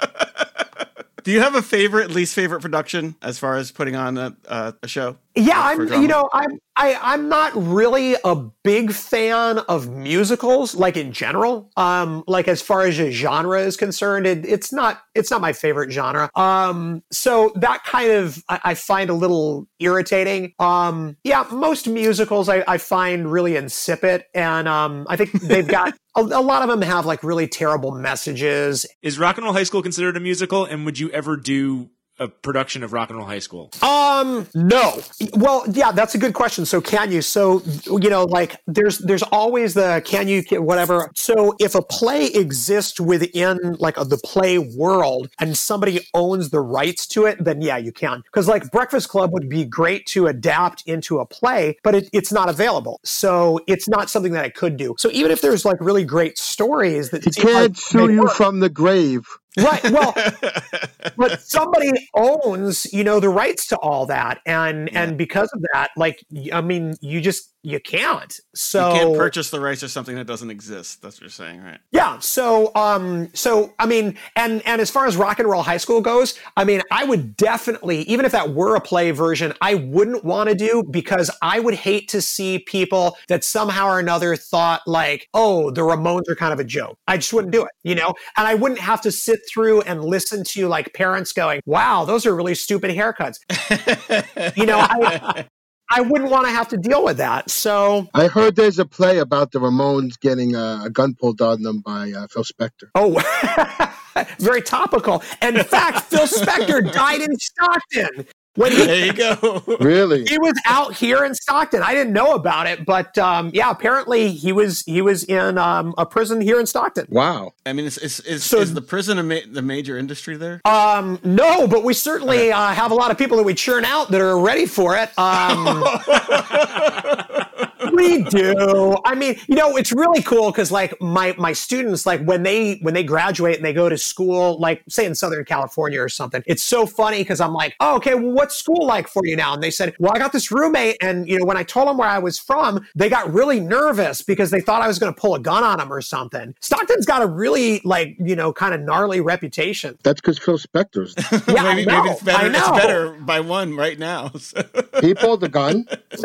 Do you have a favorite, least favorite production as far as putting on a, a, a show? Yeah, I'm. drama? You know, I'm. I, I'm not really a big fan of musicals, like in general. Um, like as far as a genre is concerned, it, it's not. It's not my favorite genre. Um, so that kind of I, I find a little irritating. Um, yeah, most musicals I, I find really insipid, and um, I think they've got [laughs] a, a lot of them have like really terrible messages Is Rock and Roll High School considered a musical? And would you ever do a production of Rock and Roll High School? Um, no. Well, yeah, that's a good question. So can you? So you know, like there's there's always the can you can- whatever. So if a play exists within like the play world and somebody owns the rights to it, then yeah, you can. Because like Breakfast Club would be great to adapt into a play, but it, it's not available. So it's not something that I could do. So even if there's like really great stories that He can't sue you work- from the grave. Right. Well, [laughs] but somebody owns, you know, the rights to all that, and and because of that, like, I mean, you just you can't. So you can't purchase the rights to something that doesn't exist. That's what you're saying, right? yeah. So um. So I mean, and and as far as Rock and Roll High School goes, I mean, I would definitely, even if that were a play version, I wouldn't want to do because I would hate to see people that somehow or another thought like, oh, the Ramones are kind of a joke. I just wouldn't do it, you know. And I wouldn't have to sit through and listen to like parents going, wow, those are really stupid haircuts. you know, I. I wouldn't want to have to deal with that. So, I heard there's a play about the Ramones getting uh, a gun pulled on them by uh, Phil Spector. oh, [laughs] very topical. And in fact, Phil Spector [laughs] died in Stockton when [laughs] he, There you go. [laughs] Really? he was out here in Stockton. I didn't know about it, but um, yeah, apparently he was he was in um, a prison here in Stockton. Wow. I mean, is, is, is, So- is the prison a ma- the major industry there? Um, no, but we certainly uh, have a lot of people that we churn out that are ready for it. Um, [laughs] we do. I mean, you know, it's really cool because like my my students, like when they when they graduate and they go to school, like say in Southern California or something, it's so funny because I'm like, oh, okay, well, what's school like for you now? And they said, well, I got this roommate, and you know, when I told them where I was from, they got really nervous because they thought I was going to pull a gun on them or something. Stockton's got a really like you know kind of gnarly reputation. That's because Phil Spector's. [laughs] Yeah, maybe, I know. maybe it's better. I It's better by one right now. So- he pulled the gun. [laughs]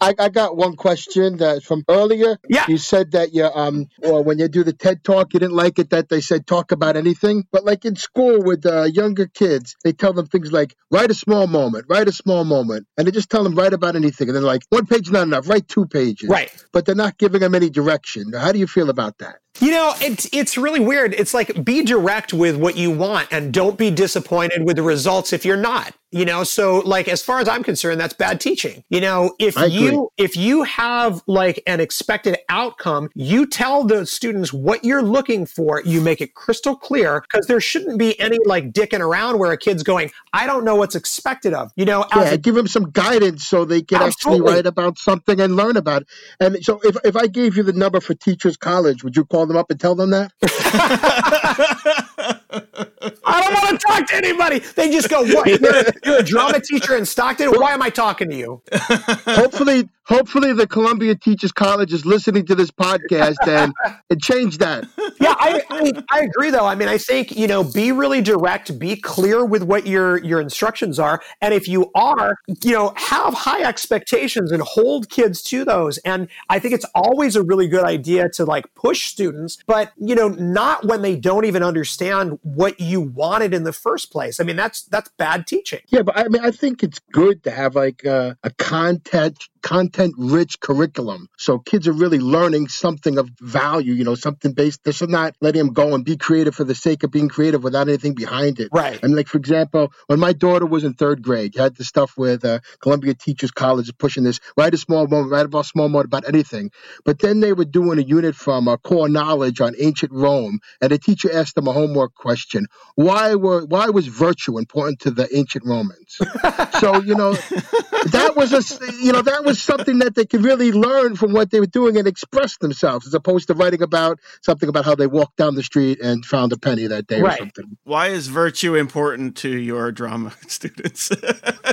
I, I got one question that from earlier. Yeah. You said that you um or when you do the TED talk, you didn't like it that they said talk about anything. But like in school with uh, younger kids, they tell them things like write a small moment, write a small moment, and they just tell them write about anything. And they're like one page not enough, write two pages. Right. But they're not giving them any direction. How do you feel about that? You know, it's it's really weird. It's like be direct with what you want and don't be disappointed with the results if you're not. You know, so like as far as I'm concerned, that's bad teaching. You know, if I agree. you if you have like an expected outcome, you tell the students what you're looking for, you make it crystal clear because there shouldn't be any like dicking around where a kid's going, I don't know what's expected of. You know, as Yeah, a give them some guidance so they can actually write about something and learn about it. And so, if, if I gave you the number for Teachers College, would you call them up and tell them that? [laughs] I don't want to talk to anybody. They just go, "What? You're, you're a drama teacher in Stockton? Why am I talking to you?" hopefully, hopefully, the Columbia Teachers College is listening to this podcast and, and change that. Yeah, I, I I agree though. I mean, I think you know, be really direct, be clear with what your your instructions are, and if you are, you know, have high expectations and hold kids to those. And I think it's always a really good idea to like push students, but you know, not when they don't even understand what you wanted in the first place. I mean, that's that's bad teaching. Yeah, but I mean, I think it's good to have like a, a content content rich curriculum, so kids are really learning something of value. You know, something based. This is not letting them go and be creative for the sake of being creative without anything behind it. Right. And like for example, when my daughter was in third grade, you had the stuff with uh, Columbia Teachers College pushing this. Write a small moment, write about a small moment about anything. But then they were doing a unit from uh, core knowledge on ancient Rome, and the teacher asked them a homework question: Why were why was virtue important to the ancient Romans? so you know, that was a s- you know that was something something that they could really learn from what they were doing and express themselves, as opposed to writing about something about how they walked down the street and found a penny that day Right. or something. Why is virtue important to your drama [laughs] students?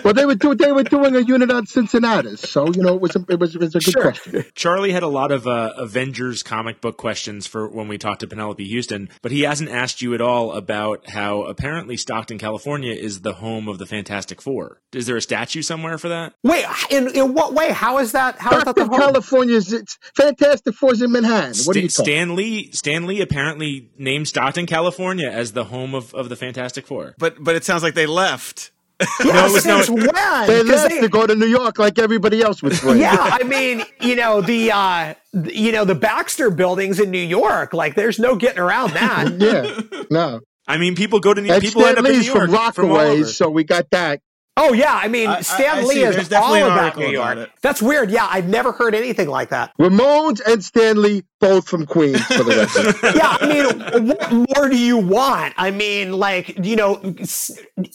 Well, they were do, they were doing a unit on Cincinnati, so you know it was a, it was it was a good Sure. question. Charlie had a lot of uh, Avengers comic book questions for when we talked to Penelope Houston, but he hasn't asked you at all about how apparently Stockton, California is the home of the Fantastic Four. Is there a statue somewhere for that? Wait, in, in what way? How is that? How is that the Stockton, home? California's it's Fantastic Four's in Manhattan. What are you Sta- talking? Stan Lee, Stan Lee apparently named Stockton, California as the home of, of the Fantastic Four. but but it sounds like they left. [laughs] Yeah, it was no- since when? They 'Cause left they- to go to New York like everybody else was [laughs] doing. yeah, I mean, you know the uh, you know the Baxter buildings in New York. Like, there's no getting around that. [laughs] yeah, no. I mean, people go to New And people Stan end up in New York from all Rockaways, so we got that. Oh yeah, I mean I- I- Stan I Lee see. is There's all about New York. about. That's weird. Yeah, I've never heard anything like that. Ramones and Stan Lee, both from Queens, for the [laughs] record. yeah, I mean, what more do you want? I mean, like, you know,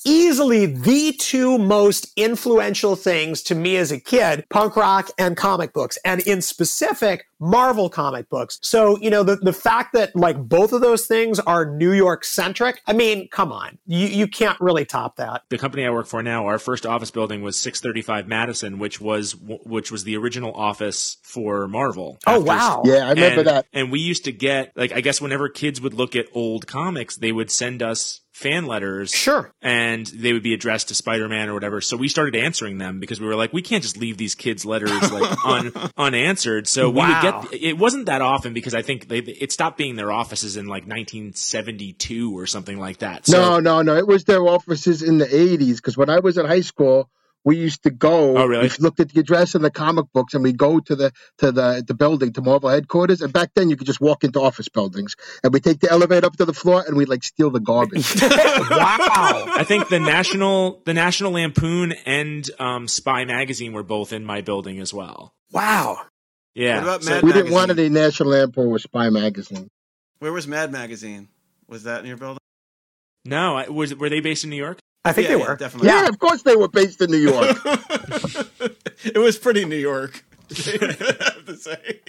easily the two most influential things to me as a kid punk rock and comic books, and in specific, Marvel comic books. So, you know, the, the fact that like both of those things are New York centric, I mean, come on, you, you can't really top that. the company I work for now, our first office building was 635 Madison, which was which was the original office for Marvel. Oh, After- wow. Yeah, I remember and, that. And we used to get like I guess whenever kids would look at old comics, they would send us fan letters. Sure. And they would be addressed to Spider-Man or whatever. So we started answering them because we were like, we can't just leave these kids' letters like [laughs] un, unanswered. So we would get it wasn't that often because I think they it stopped being their offices in like 1972 or something like that. So, no, no, no. It was their offices in the 80s because when I was in high school, we used to go. Oh, really? We looked at the address in the comic books, and we go to the to the the building to Marvel headquarters. And back then, you could just walk into office buildings, and we take the elevator up to the floor, and we like steal the garbage. [laughs] wow. I think the national the National Lampoon and um, Spy magazine were both in my building as well. Wow. Yeah. What about So- Mad we didn't want any National Lampoon or Spy magazine. Where was Mad Magazine? Was that in your building? no, I, was were they based in New York? I think Yeah, they yeah, were. definitely. Yeah, of course they were based in New York. [laughs] it was pretty New York. [laughs] I have to say.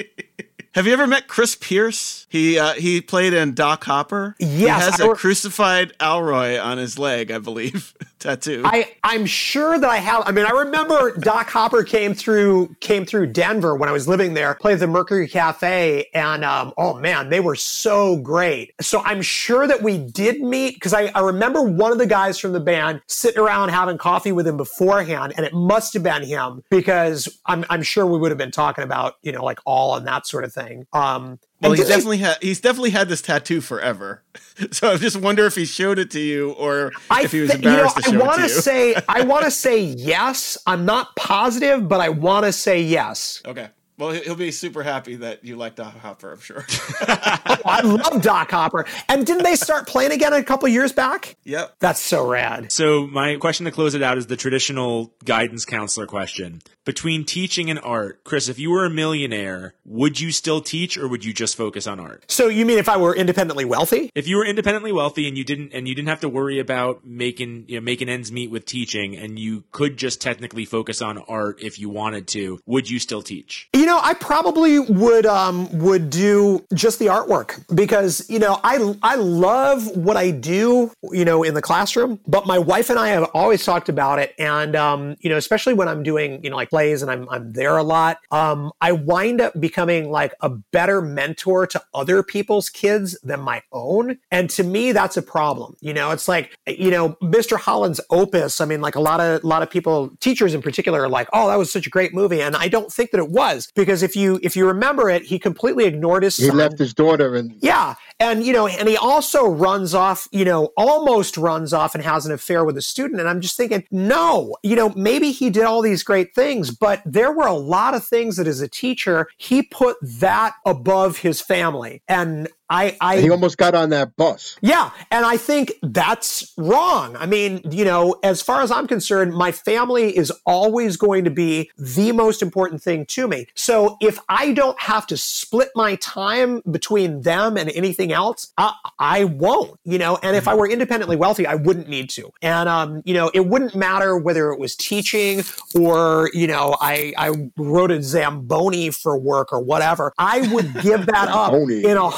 Have you ever met Chris Pierce? He uh, he played in Doc Hopper. Yes, he has I a re- crucified Alroy on his leg, I believe, [laughs] tattoo. I, I'm sure that I have. I mean, I remember Doc Hopper came through came through Denver when I was living there, played the Mercury Cafe, and um, oh man, they were so great. So I'm sure that we did meet because I, I remember one of the guys from the band sitting around having coffee with him beforehand, and it must have been him because I'm I'm sure we would have been talking about you know like all and that sort of thing. Um, well, he's definitely had he's definitely had this tattoo forever. [laughs] So I just wonder if he showed it to you or I if he was thi- embarrassed you to know, show I want it to to you. say I want to [laughs] say yes. I'm not positive, but I want to say yes. okay. Well, he- he'll be super happy that you like Doc Hopper, I'm sure. [laughs] I love Doc Hopper. And didn't they start playing again a couple years back? yep. That's so rad. So my question to close it out is the traditional guidance counselor question. Between teaching and art, Chris, if you were a millionaire, would you still teach or would you just focus on art? So you mean if I were independently wealthy? If you were independently wealthy and you didn't and you didn't have to worry about making you know making ends meet with teaching and you could just technically focus on art if you wanted to, would you still teach? You know, I probably would um would do just the artwork because you know I I love what I do you know in the classroom, but my wife and I have always talked about it, and um you know especially when I'm doing you know like plays and I'm I'm there a lot, um I wind up becoming like a better mentor to other people's kids than my own, and to me that's a problem. You know, it's like you know Mr. Holland's Opus. I mean, like a lot of a lot of people, teachers in particular, are like, oh, that was such a great movie, and I don't think that it was because if you if you remember it, he completely ignored his he son. left his daughter and Yeah. And, you know, and he also runs off, you know, almost runs off and has an affair with a student. And I'm just thinking, no, you know, maybe he did all these great things, but there were a lot of things that as a teacher, he put that above his family. And I, I He almost got on that bus. yeah, and I think that's wrong. I mean, you know, as far as I'm concerned, my family is always going to be the most important thing to me. So if I don't have to split my time between them and anything else, I, I won't, you know, and if I were independently wealthy, I wouldn't need to. And, um, you know, it wouldn't matter whether it was teaching or, you know, I, I rode a Zamboni for work or whatever. I would give that up in a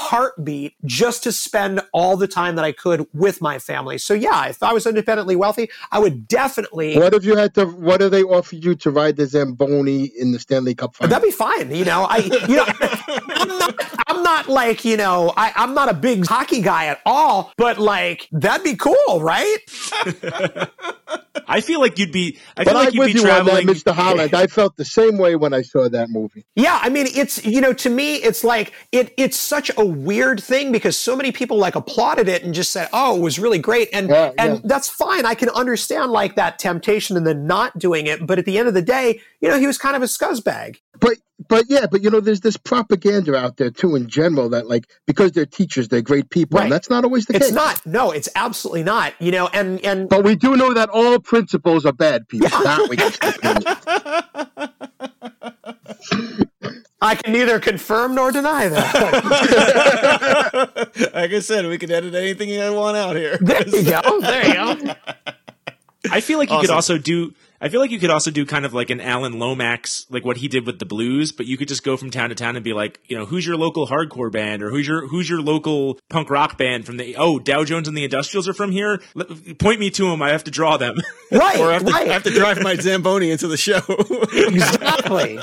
heartbeat just to spend all the time that I could with my family. So yeah, if I was independently wealthy, I would definitely What if you had to? What if they offered you to ride the Zamboni in the Stanley Cup final? That'd be fine. You know, I, you know, I'm [laughs] not, I'm not like, you know, I, I'm not a big hockey guy at all, but like, that'd be cool, right? [laughs] I feel like you'd be. I but like I'm you'd with be you on that. Mr. Holland. I felt the same way when I saw that movie. Yeah, I mean, it's you know, to me, it's like it. It's such a weird thing because so many people like applauded it and just said, "Oh, it was really great," and Yeah, and yeah. that's fine. I can understand like that temptation and then not doing it. But at the end of the day, you know, he was kind of a scuzzbag. But but yeah, but you know, there's this propaganda out there too in general that like because they're teachers, they're great people, Right. and that's not always the It's case. It's not. No, it's absolutely not. You know, and and But we do know that all principals are bad people. That we can. [laughs] I can neither confirm nor deny that. [laughs] like I said, we can edit anything you want out here. there you go. There you go. [laughs] I feel like you could also do. I feel like you could also do kind of like an Alan Lomax, like what he did with the blues, but you could just go from town to town and be like, you know, who's your local hardcore band or who's your who's your local punk rock band from the oh Dow Jones and the Industrials are from here. Let- Point me to them. I have to draw them. [laughs] Right. or I have, to, right. I have to drive my [laughs] Zamboni into the show. [laughs] exactly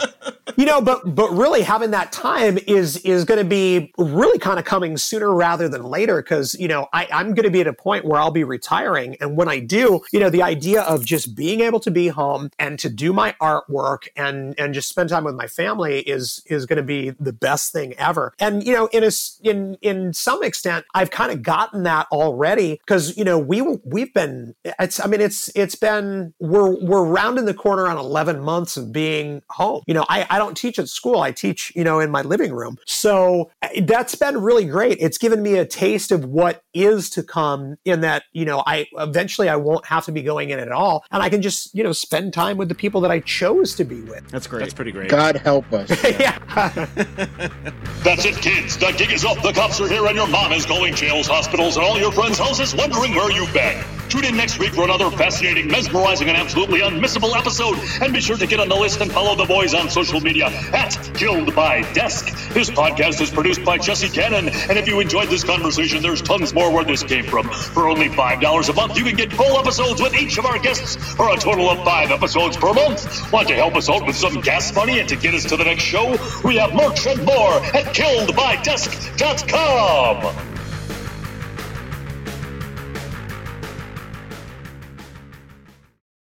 you know but but really having that time is is going to be really kind of coming sooner rather than later because you know I, i'm going to be at a point where i'll be retiring and when i do you know the idea of just being able to be home and to do my artwork and and just spend time with my family is is going to be the best thing ever. And you know in a in in some extent i've kind of gotten that already because you know we we've been it's i mean it's it's been we're we're rounding the corner on 11 months of being home. You know i i don't teach at school. I teach you know in my living room. So uh, that's been really great. It's given me a taste of what is to come in that you know i eventually i won't have to be going in at all and i can just you know spend time with the people that i chose to be with That's great. That's pretty great. God help us. [laughs] yeah [laughs] That's it, kids. The gig is up. The cops are here, and your mom is calling jails, hospitals, and all your friends' houses, wondering where you've been. Tune in next week for another fascinating, mesmerizing, and absolutely unmissable episode. And be sure to get on the list and follow the boys on social media at Killed by Desk. This podcast is produced by Jesse Cannon, and if you enjoyed this conversation, there's tons more where this came from. For only $5 a month, you can get full episodes with each of our guests for a total of five episodes per month. Want to help us out with some gas money and to get us to the next show? We have merch and more at KilledByDesk.com.